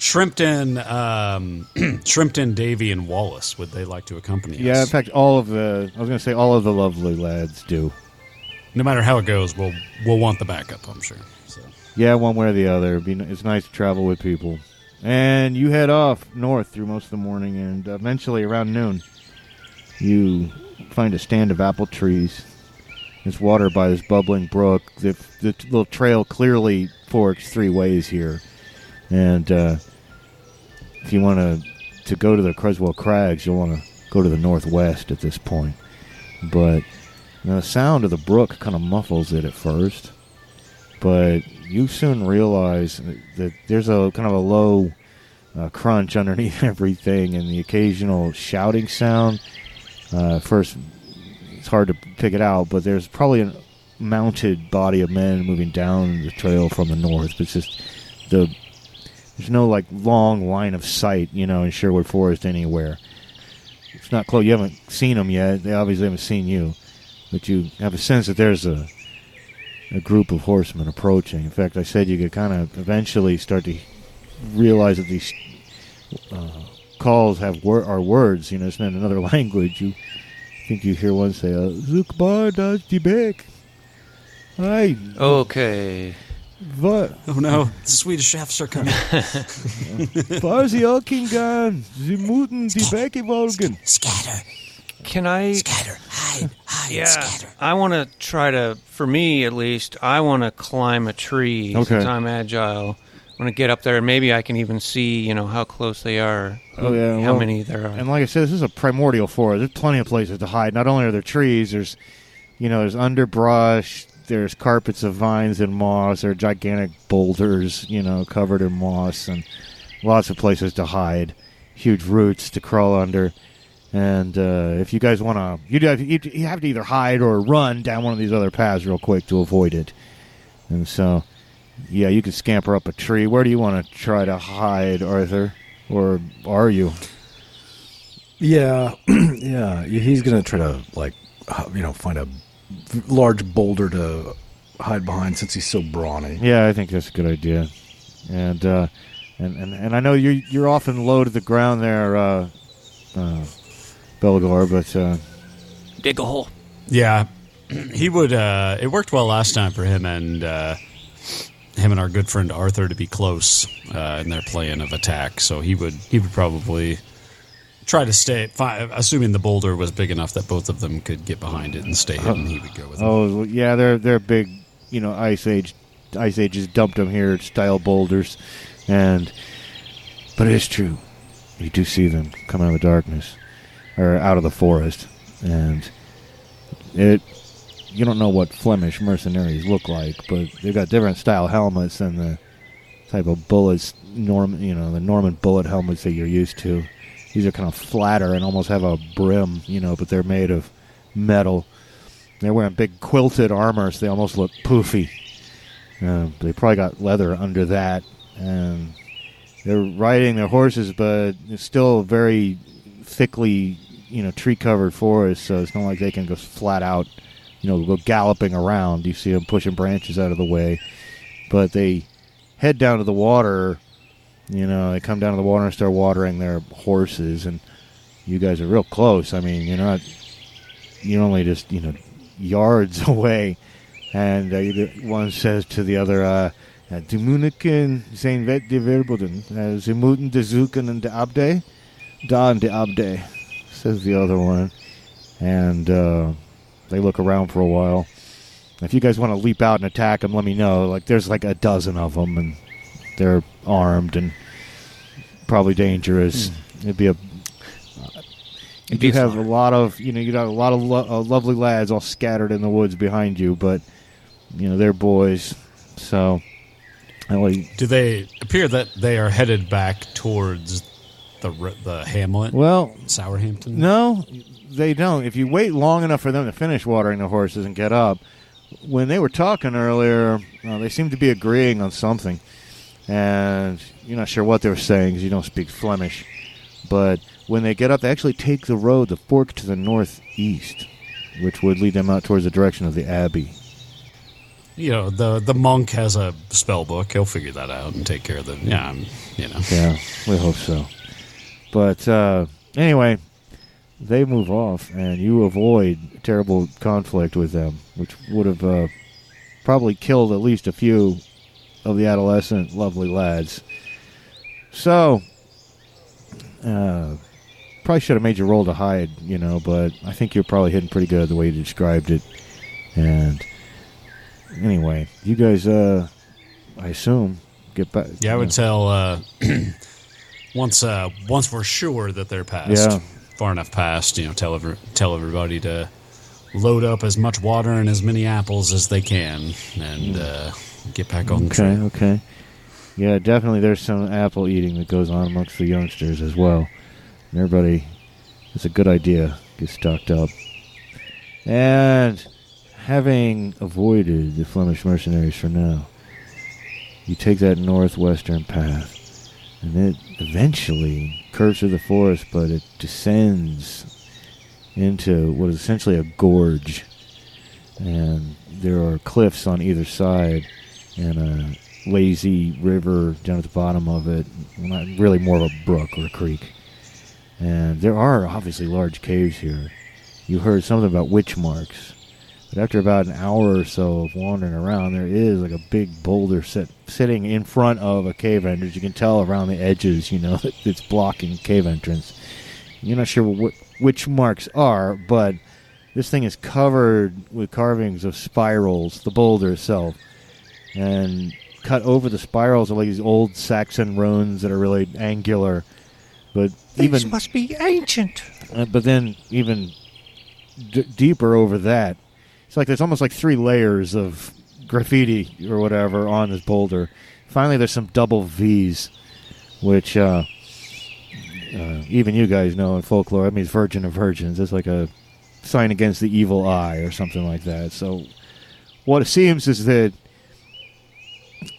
Shrimpton, um, Shrimpton, Davy, and Wallace would they like to accompany us? Yeah, in fact, all of the I was going to say all of the lovely lads do. no matter how it goes, we'll we'll want the backup. I'm sure. So. Yeah, one way or the other. Be, it's nice to travel with people. And you head off north through most of the morning, and eventually around noon, you find a stand of apple trees. It's watered by this bubbling brook. The, the little trail clearly forks three ways here, and uh, if you want to to go to the Creswell Crags, you'll want to go to the northwest at this point. But the sound of the brook kind of muffles it at first but you soon realize that there's a kind of a low uh, crunch underneath everything, and the occasional shouting sound. Uh, first, it's hard to pick it out, but there's probably a mounted body of men moving down the trail from the north. But it's just the there's no like long line of sight, you know, in Sherwood Forest anywhere. It's not close. You haven't seen them yet. They obviously haven't seen you, but you have a sense that there's a a group of horsemen approaching. In fact, I said you could kind of eventually start to realize that these uh, calls have wor- are words. You know, it's not another language. You think you hear one say, "Zukbar das die Beck." Hi, Okay. What? Oh no, the Swedish chefs are coming. War sie auch gehen? Sie muten die Becke er wolken. Scatter, Can I? scatter, hide, hide, Yeah. scatter. I want to try to, for me at least, I want to climb a tree Okay. since I'm agile. I want to get up there and maybe I can even see, you know, how close they are. Oh, yeah, How well, many there are. And like I said, this is a primordial forest. There's plenty of places to hide. Not only are there trees, there's, you know, there's underbrush. There's carpets of vines and moss. There are gigantic boulders, you know, covered in moss, and lots of places to hide. Huge roots to crawl under. And uh, if you guys want to, you'd have, you'd, have to either hide or run down one of these other paths real quick to avoid it. And so, yeah, you could scamper up a tree. Where do you want to try to hide, Arthur? Or are you? Yeah, yeah. He's gonna try to like, you know, find a large boulder to hide behind since he's so brawny. Yeah, I think that's a good idea. And uh, and, and and I know you're you're often low to the ground there, uh, uh, Belgar, but uh, Dig a hole. yeah, he would. Uh, it worked well last time for him and uh, him and our good friend Arthur to be close uh, in their plan of attack. So he would he would probably try to stay. Assuming the boulder was big enough that both of them could get behind it and stay hidden, he would go with oh yeah, they're they're big, you know, ice age, ice ages dumped them here, style boulders, and but it is true, you do see them come out of the darkness or out of the forest, and it. You don't know what Flemish mercenaries look like, but they've got different style helmets than the type of bullets, norm, you know, the Norman bullet helmets that you're used to. These are kind of flatter and almost have a brim, you know, but they're made of metal. They're wearing big quilted armor, so they almost look poofy. Uh, they probably got leather under that, and they're riding their horses, but it's still very thickly, you know, tree-covered forest, so it's not like they can go flat out, you know, go galloping around. You see them pushing branches out of the way, but they head down to the water. You know, they come down to the water and start watering their horses, and you guys are real close. I mean, you're not, you're only just you know yards away, and uh, one says to the other, uh, "De Muniken zijn wet de verboden. Uh, Ze de zoeken en de abde, da en de abde," says the other one, and uh, they look around for a while. If you guys want to leap out and attack them, let me know. Like there's like a dozen of them, and they're armed and probably dangerous. It'd be a. You do have a lot of, you know, you got a lot of lo- uh, lovely lads all scattered in the woods behind you, but you know they're boys, so. Like, Do they appear that they are headed back towards the the hamlet, well, Sourhampton? No, they don't. If you wait long enough for them to finish watering the horses and get up, when they were talking earlier, uh, they seemed to be agreeing on something, and you're not sure what they were saying because you don't speak Flemish. But when they get up, they actually take the road, the fork to the northeast, which would lead them out towards the direction of the abbey. You know, the the monk has a spell book. He'll figure that out and take care of the. Yeah, I'm, you know. Yeah, we hope so. But uh, anyway, they move off, and you avoid terrible conflict with them, which would have uh, probably killed at least a few of the adolescent lovely lads. So, uh, probably should have made your roll to hide, you know, but I think you're probably hitting pretty good the way you described it. And anyway, you guys, uh, I assume, get back. Yeah, I would tell uh, once uh, once we're sure that they're past, Yeah. far enough past. You know, tell every, tell everybody to load up as much water and as many apples as they can, and uh, get back on Okay, okay. Yeah, definitely there's some apple eating that goes on amongst the youngsters as well. And everybody, it's a good idea. Get stocked up. And having avoided the Flemish mercenaries for now, you take that northwestern path. And it eventually curves through the forest, but it descends into what is essentially a gorge. And there are cliffs on either side and a lazy river down at the bottom of it. Not really more of a brook or a creek. And there are obviously large caves here. You heard something about witch marks. But after about an hour or so of wandering around, there is like a big boulder sit, sitting in front of a cave entrance. You can tell around the edges, you know, it's blocking cave entrance. You're not sure what which marks are, but this thing is covered with carvings of spirals, the boulder itself and cut over the spirals are like these old Saxon runes that are really angular. But These even must be ancient. uh, but then even d- deeper over that, it's like there's almost like three layers of graffiti or whatever on this boulder. Finally, there's some double V's, which uh, uh, even you guys know in folklore. That means Virgin of Virgins. It's like a sign against the evil eye or something like that. So, what it seems is that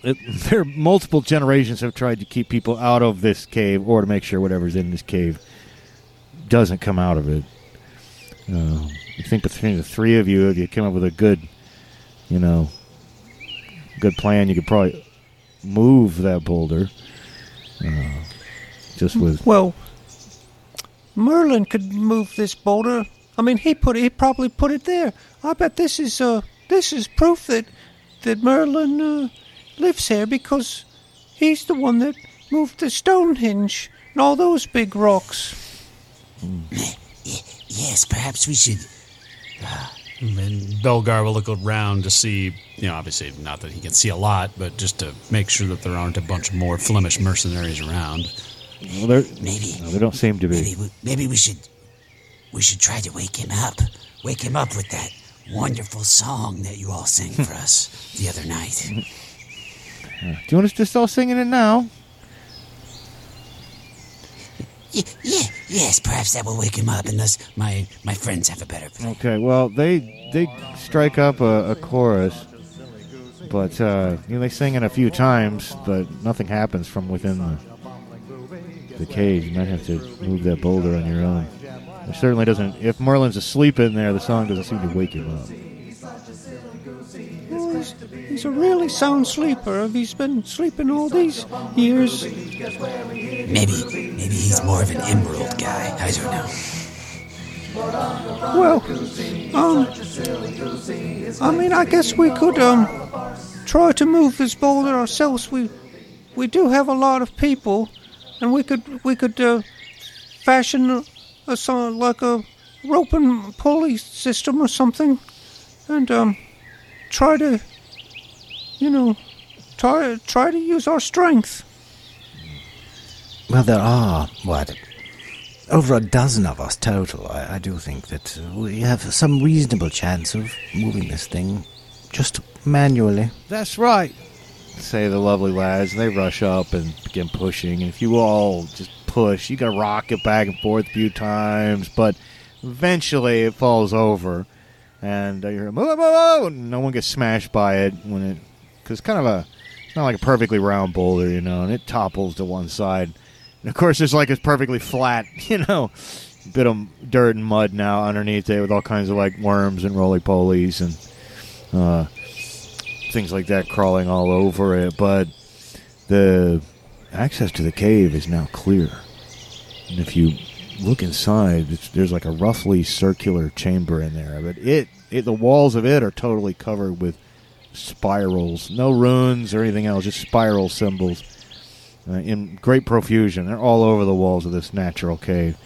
it, there multiple generations have tried to keep people out of this cave or to make sure whatever's in this cave doesn't come out of it. Uh, I think between the three of you, if you came up with a good, you know, good plan, you could probably move that boulder. Uh, just with Well, Merlin could move this boulder. I mean, he put he probably put it there. I bet this is uh this is proof that that Merlin uh, lives here because he's the one that moved the Stonehenge and all those big rocks. Y- yes, perhaps we should. Ah. And Belgar will look around to see, you know, obviously not that he can see a lot, but just to make sure that there aren't a bunch more Flemish mercenaries around. well, there, Maybe. no, there don't seem to be. Maybe we, maybe we should we should try to wake him up. Wake him up with that wonderful song that you all sang for us the other night. Do you want us to start singing it now? Y- yeah, yes, perhaps that will wake him up unless my my friends have a better plan. Okay, well they they strike up a, a chorus, but uh, you know they sing it a few times, but nothing happens from within the the cave. You might have to move that boulder on your own. It certainly doesn't. If Merlin's asleep in there, the song doesn't seem to wake him up. He's, a really sound sleeper. Have he's been sleeping all these years? Maybe maybe he's more of an emerald guy. I don't know. Well, um, I mean, I guess we could um try to move this boulder ourselves. We we do have a lot of people, and we could we could uh, fashion a, a sort like a rope and pulley system or something, and um try to you know try try to use our strength. Well, there are, what, over a dozen of us total. I, I do think that uh, we have some reasonable chance of moving this thing just manually. That's right. Say the lovely lads, and they rush up and begin pushing. And if you all just push, you gotta rock it back and forth a few times, but eventually it falls over, and uh, you're move, move, move, and no one gets smashed by it when it, because it's kind of a, not like a perfectly round boulder, you know, and it topples to one side. And of course, it's like it's perfectly flat, you know, bit of dirt and mud now underneath it with all kinds of like worms and roly polies and. Uh, things like that crawling all over it, but the access to the cave is now clear. And if you look inside, there's like a roughly circular chamber in there, but it, it the walls of it are totally covered with spirals, no runes or anything else, just spiral symbols uh, in great profusion. They're all over the walls of this natural cave.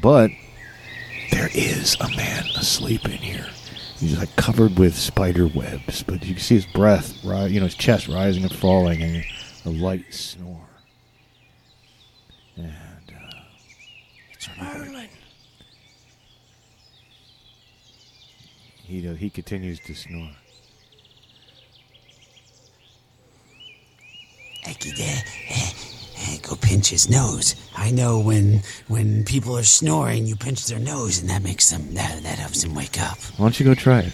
But there is a man asleep in here. He's like covered with spider webs, but you can see his breath, ri- you know, his chest rising and falling, and a light snore. And uh, It's Merlin. he uh, he continues to snore. I could uh, uh, go pinch his nose. I know when when people are snoring, you pinch their nose, and that makes them that that helps them wake up. Why don't you go try it?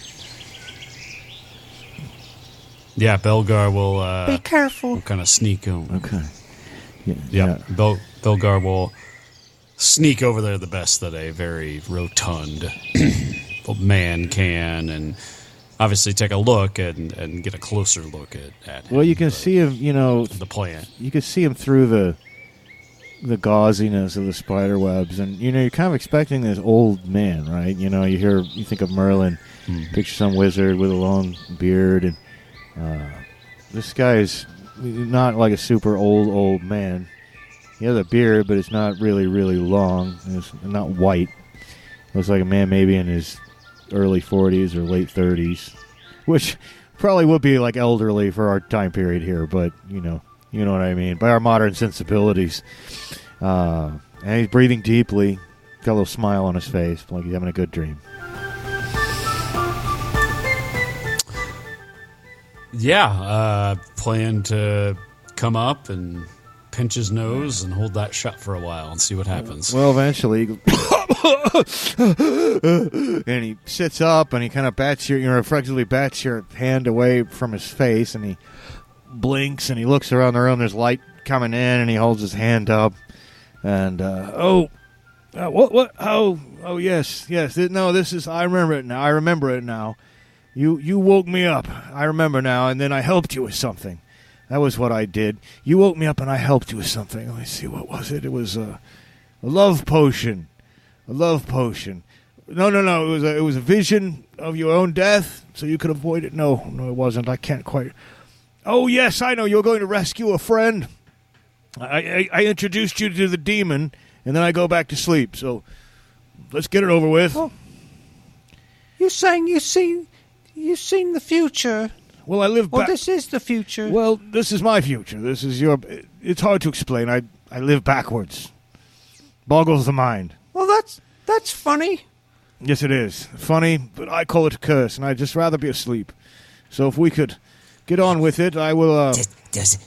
Yeah, Belgar will Be uh, careful. kind of sneak over. Okay. Yeah. Yeah, Bel- Belgar will sneak over there the best that a very rotund man can, and obviously take a look and, and get a closer look at, at him, Well, you can see him. You know, the plant. you can see him through the the gauziness of the spider webs, and you know you're kind of expecting this old man, right? You know, you hear, you think of Merlin, picture some wizard with a long beard, and uh, this guy is not like a super old old man. He has a beard, but it's not really really long. It's not white. Looks like a man maybe in his early 40s or late 30s, which probably would be like elderly for our time period here, but you know, you know what I mean by our modern sensibilities. Uh, and he's breathing deeply, got a little smile on his face, like he's having a good dream. Yeah, uh, plan to come up and pinch his nose and hold that shut for a while and see what happens. Well, eventually, and he sits up and he kind of bats your, you know, reflexively bats your hand away from his face, and he blinks and he looks around the room. There's light coming in, and he holds his hand up, and uh, oh, uh, what, what? Oh, oh, yes, yes. No, this is. I remember it now. I remember it now. You, you woke me up. I remember now, and then I helped you with something. That was what I did. You woke me up, and I helped you with something. Let me see. What was it? It was uh, a love potion. A love potion. No, no, no. It was a, it was a vision of your own death, so you could avoid it. No, no, it wasn't. I can't quite. Oh yes, I know. You're going to rescue a friend. I, I, I introduced you to the demon, and then I go back to sleep. So let's get it over with. Oh. You're saying you see, you've seen the future. Well, I live Well, back. this is the future. Well, this is my future. This is your. It's hard to explain. I I live backwards. Boggles the mind. Well, that's that's funny. Yes, it is funny, but I call it a curse, and I'd just rather be asleep. So if we could get on with it, I will. Uh, Does does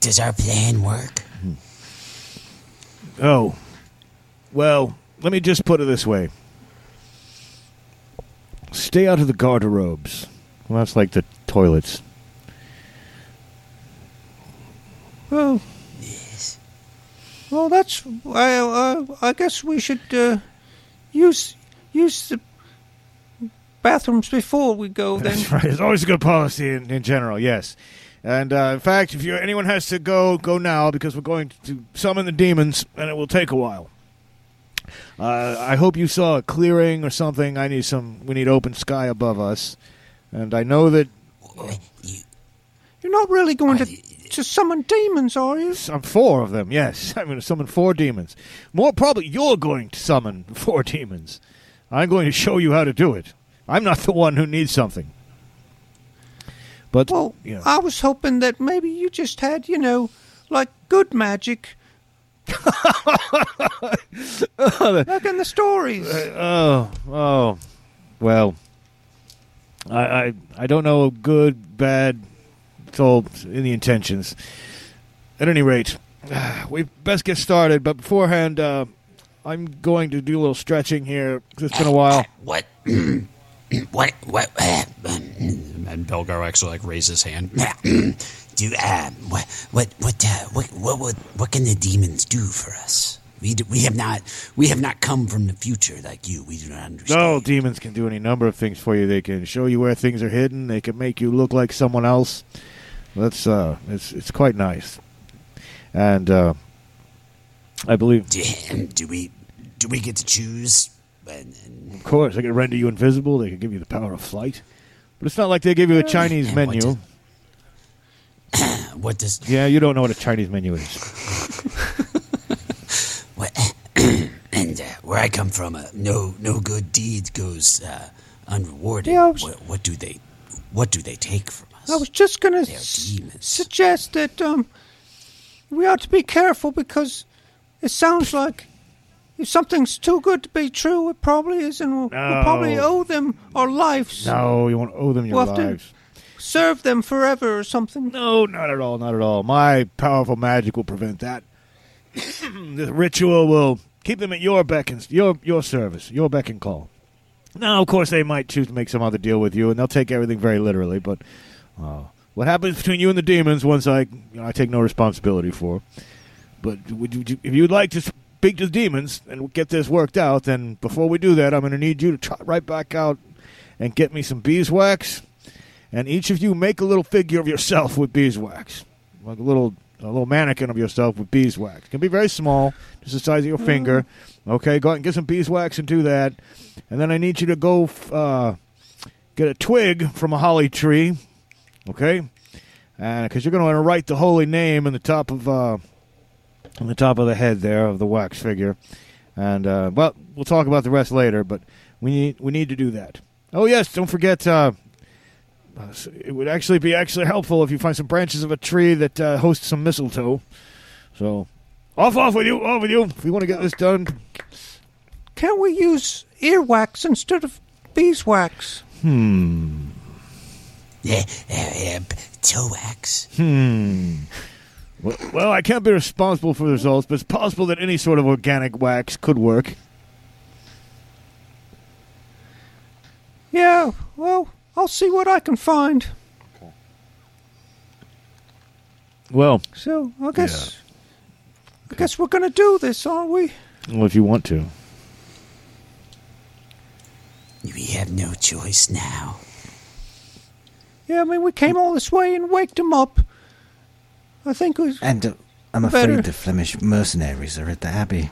does our plan work? oh, well, let me just put it this way: stay out of the garderobes. Well, that's like the toilets. Well, yes. well, that's. I uh, I guess we should uh, use use the bathrooms before we go. Then. That's right. It's always a good policy in, in general, yes. And uh, in fact, if you anyone has to go, go now because we're going to summon the demons, and it will take a while. Uh, I hope you saw a clearing or something. I need some. We need open sky above us, and I know that You, You're not really going to to summon demons, are you? some four of them. Yes, I'm going to summon four demons. More probably, you're going to summon four demons. I'm going to show you how to do it. I'm not the one who needs something. But Well, you know. I was hoping that maybe you just had, you know, like good magic. Like in the stories. Oh, oh, well, I, I, I don't know good, bad. It's all in the intentions. At any rate, we best get started. But beforehand, uh, I'm going to do a little stretching here. 'cause It's been a while. what? what? What? And Belgar actually like raise his hand. Do uh, what? What? What? Uh, what? What? What? What can the demons do for us? We do, we have not we have not come from the future like you. We do not understand. No, demons can do any number of things for you. They can show you where things are hidden. They can make you look like someone else. That's uh, it's it's quite nice. And uh, I believe, Do, do we do we get to choose? And, and of course, they can render you invisible. They can give you the power of flight. But it's not like they give you a Chinese menu. what does Yeah, you don't know what a Chinese menu is. what? and uh, where I come from, uh, no no good deed goes uh, unrewarded. Yeah, was- what, what do they what do they take from us? I was just going to suggest that um, we ought to be careful because it sounds like if something's too good to be true, it probably is, and we'll, we'll probably owe them our lives. No, you won't owe them your We'll lives. Serve them forever or something? No, not at all, not at all. My powerful magic will prevent that. the ritual will keep them at your beck and your your service, your beck and call. Now, of course, they might choose to make some other deal with you, and they'll take everything very literally. But uh, what happens between you and the demons, once I, you know, I take no responsibility for. But would you, if you'd like to speak to the demons and get this worked out, then before we do that, I'm going to need you to trot right back out and get me some beeswax, and each of you make a little figure of yourself with beeswax, like a little a little mannequin of yourself with beeswax. It can be very small, just the size of your finger. Okay, go out and get some beeswax and do that, and then I need you to go f- uh, get a twig from a holly tree. Okay, because you're going to want to write the holy name in the top of uh, on the top of the head there of the wax figure. And uh, well, we'll talk about the rest later. But we need we need to do that. Oh yes, don't forget. Uh, uh, it would actually be actually helpful if you find some branches of a tree that uh, hosts some mistletoe. So, off, off with you, off with you. If we want to get this done, Can't we use earwax instead of beeswax? hmm, Yeah, yeah, yeah, toe wax. hmm. Well, well, I can't be responsible for the results, but it's possible that any sort of organic wax could work. Yeah, well, I'll see what I can find. Well, So I guess I guess we're gonna do this, aren't we? well, if you want to. We have no choice now. Yeah, I mean we came all this way and waked him up. I think we And uh, I'm afraid the Flemish mercenaries are at the Abbey.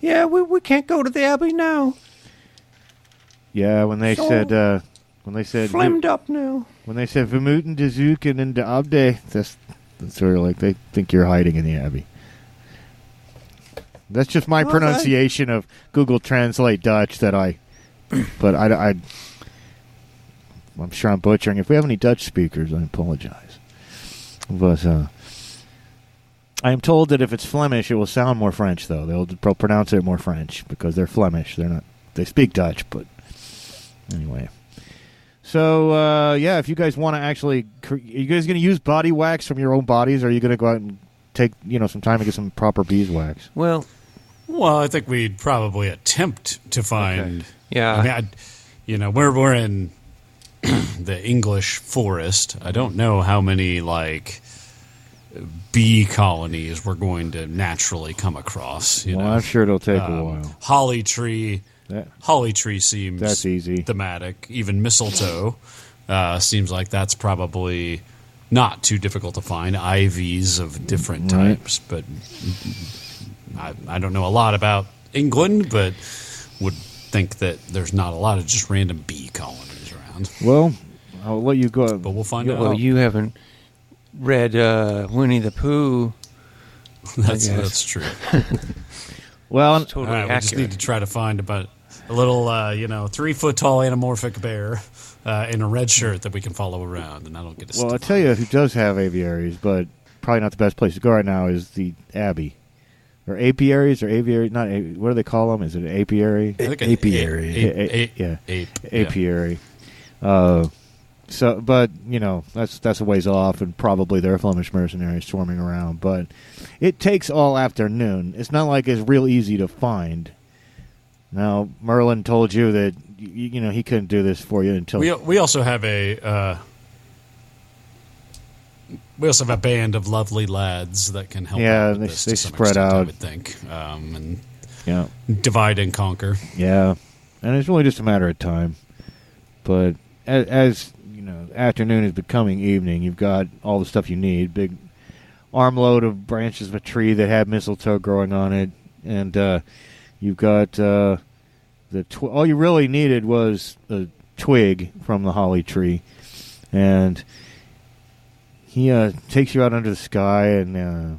yeah, we we can't go to the abbey now. Yeah, when they So- said uh, when they said Flamed up now. when they said Vermuten de Zoeken and de Abde, that's, that's sort of like they think you're hiding in the Abbey. That's just my Well, I- pronunciation of Google Translate Dutch that I, but I, I, I'm sure I'm butchering. If we have any Dutch speakers, I apologize. But uh, I am told that if it's Flemish, it will sound more French, though. They'll pro- pronounce it more French because they're Flemish. They're not. They speak Dutch, but anyway. So uh, yeah, if you guys want to actually, are you guys going to use body wax from your own bodies, or are you going to go out and take you know some time to get some proper beeswax? Well, Well, I think we'd probably attempt to find. yeah. I mean, I'd, you know, we're we're in the English forest. I don't know how many like bee colonies we're going to naturally come across. You well, know, I'm sure it'll take a Um, while. Holly tree. That, Holly tree seems That's easy. thematic. Even mistletoe uh, seems like that's probably not too difficult to find. Ivies of different Right. types, but I, I don't know a lot about England, but would think that there's not a lot of just random bee colonies around. well, I'll let you go. But we'll find well, out. you haven't read uh, Winnie the Pooh. that's that's true. Well, It's totally All right, we just need to try to find about a little, uh, you know, three foot tall anamorphic bear uh, in a red shirt that we can follow around, and that'll get us. well, I'll tell you who does have aviaries, but probably not the best place to go right now is the Abbey. Or apiaries or aviary? Not a, what do they call them? Is it an apiary? I think apiary. ape- A- a- ape- yeah. ape, yeah. apiary. Uh, so, but you know that's that's a ways off, and probably there are Flemish mercenaries swarming around. But it takes all afternoon. It's not like it's real easy to find. Now, Merlin told you that you, you know he couldn't do this for you until We we also have a uh, we also have a band of lovely lads that can help. Yeah, out they- they spread extent, I would think, um, and yeah, divide and conquer. yeah, and it's really just a matter of time. But as, as you know, afternoon is becoming evening. You've got all the stuff you need: big armload of branches of a tree that had mistletoe growing on it, and uh, you've got uh, the tw- all you really needed was a twig from the holly tree, and he uh, takes you out under the sky, and uh,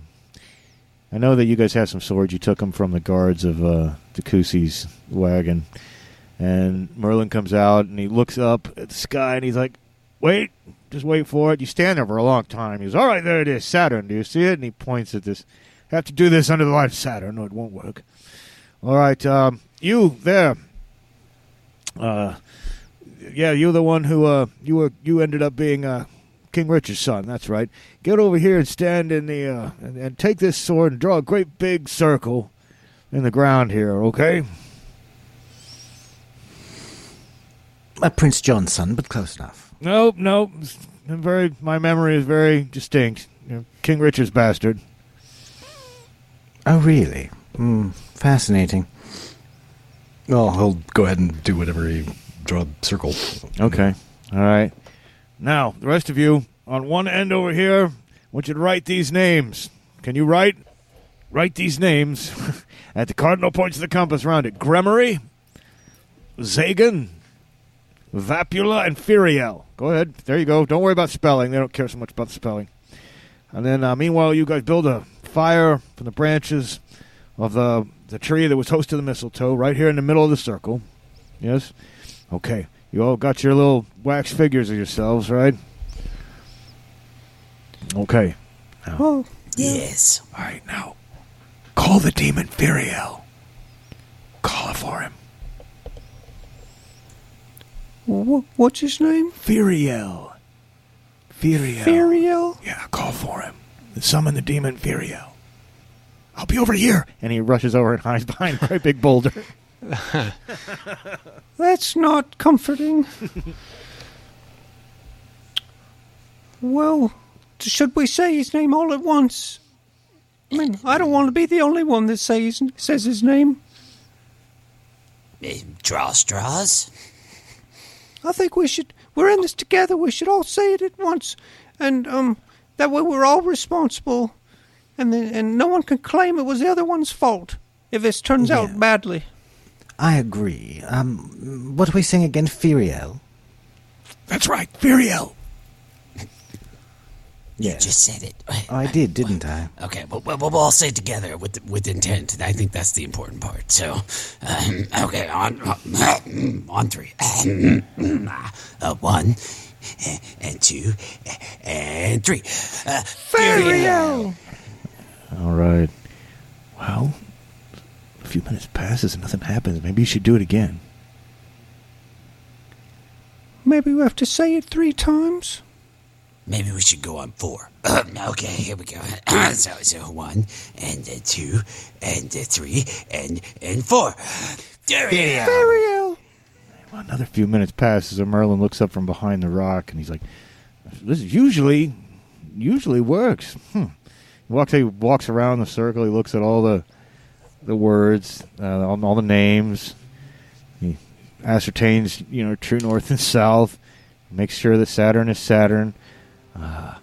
I know that you guys have some swords. You took them from the guards of uh, Decusi's wagon, and Merlin comes out and he looks up at the sky and he's like, "Wait, just wait for it." You stand there for a long time. He "All right, there it is, Saturn. Do you see it?" And he points at this. Have to do this under the light of Saturn. No, it won't work. All right, um, you there. Uh, yeah, you're the one who uh, you were you ended up being uh, King Richard's son. That's right. Get over here and stand in the uh, and, and take this sword and draw a great big circle in the ground here. Okay. Uh, Prince John's son, but close enough. Nope, nope. I'm very. My memory is very distinct. You know, King Richard's bastard. Oh, really? Hmm, fascinating. Well, he'll go ahead and do whatever he draw a circle. Okay. All right. Now, the rest of you, on one end over here, I want you to write these names. Can you write? Write these names at the cardinal points of the compass around it. Gremory, Zagan, Vapula, and Furiel. Go ahead. There you go. Don't worry about spelling. They don't care so much about the spelling. And then, uh, meanwhile, you guys build a fire from the branches of the the tree that was host to the mistletoe right here in the middle of the circle. Yes? Okay. You all got your little wax figures of yourselves, right? Okay. Oh, Yes. All right, now call the demon Firiel. Call it for him. wh- what's his name? Firiel. Firiel. Furiel? Yeah, call for him. Summon the demon Firiel. I'll be over here. And he rushes over and hides behind a great big boulder. That's not comforting. well, should we say his name all at once? I mean, I don't want to be the only one that says says his name. Draw straws. I think we should. We're in this together. We should all say it at once, and um, that way we're all responsible, and then and no one can claim it was the other one's fault if this turns Yeah. out badly. I agree. Um, what are we saying again? Firiel? That's right, Firiel. Yes. Just said it. I did, didn't I? Okay, but we'll, we'll all say it together with with intent. I think that's the important part. So, um, okay, on on three, uh, one, and two, and three. Uh, Furiel. All right. Well, a few minutes passes and nothing happens. Maybe you should do it again. Maybe we have to say it three times. Maybe we should go on four. okay, here we go. so, so one, and uh, two, and uh, three, and and four. Furiel. Furiel. Well, another few minutes passes and Merlin looks up from behind the rock and he's like, "This usually, usually works." Hmm. He walks. He walks around the circle. He looks at all the, the words, uh, all, all the names. He ascertains, you know, true north and south. Makes sure that Saturn is Saturn. Uh,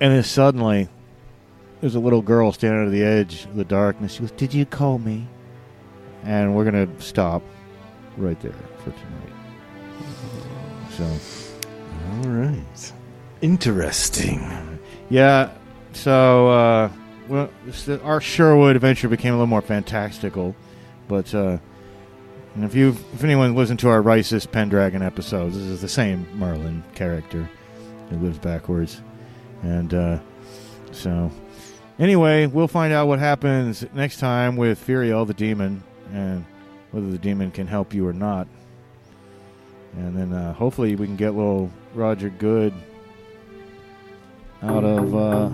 and then suddenly, there's a little girl standing at the edge of the darkness. She goes, "Did you call me?" And we're gonna stop right there for tonight. So, All right. Interesting. yeah. So, uh, well, our Sherwood adventure became a little more fantastical, but uh, and if you, if anyone listened to our Rice's Pendragon episodes, this is the same Merlin character who lives backwards, and uh, so anyway, we'll find out what happens next time with Furiel the demon, and whether the demon can help you or not. And then uh, hopefully we can get little Roger Good out of uh,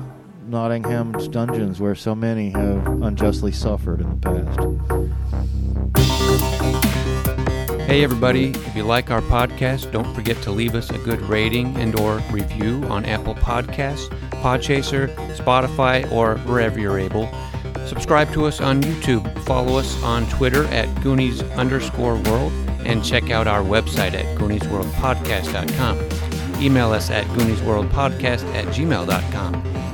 Nottingham's dungeons where so many have unjustly suffered in the past. Hey everybody, if you like our podcast, don't forget to leave us a good rating and or review on Apple Podcasts, Podchaser, Spotify, or wherever you're able. Subscribe to us on YouTube, follow us on Twitter at Goonies underscore world, and check out our website at GooniesWorldPodcast.com. Email us at GooniesWorldPodcast at gmail.com.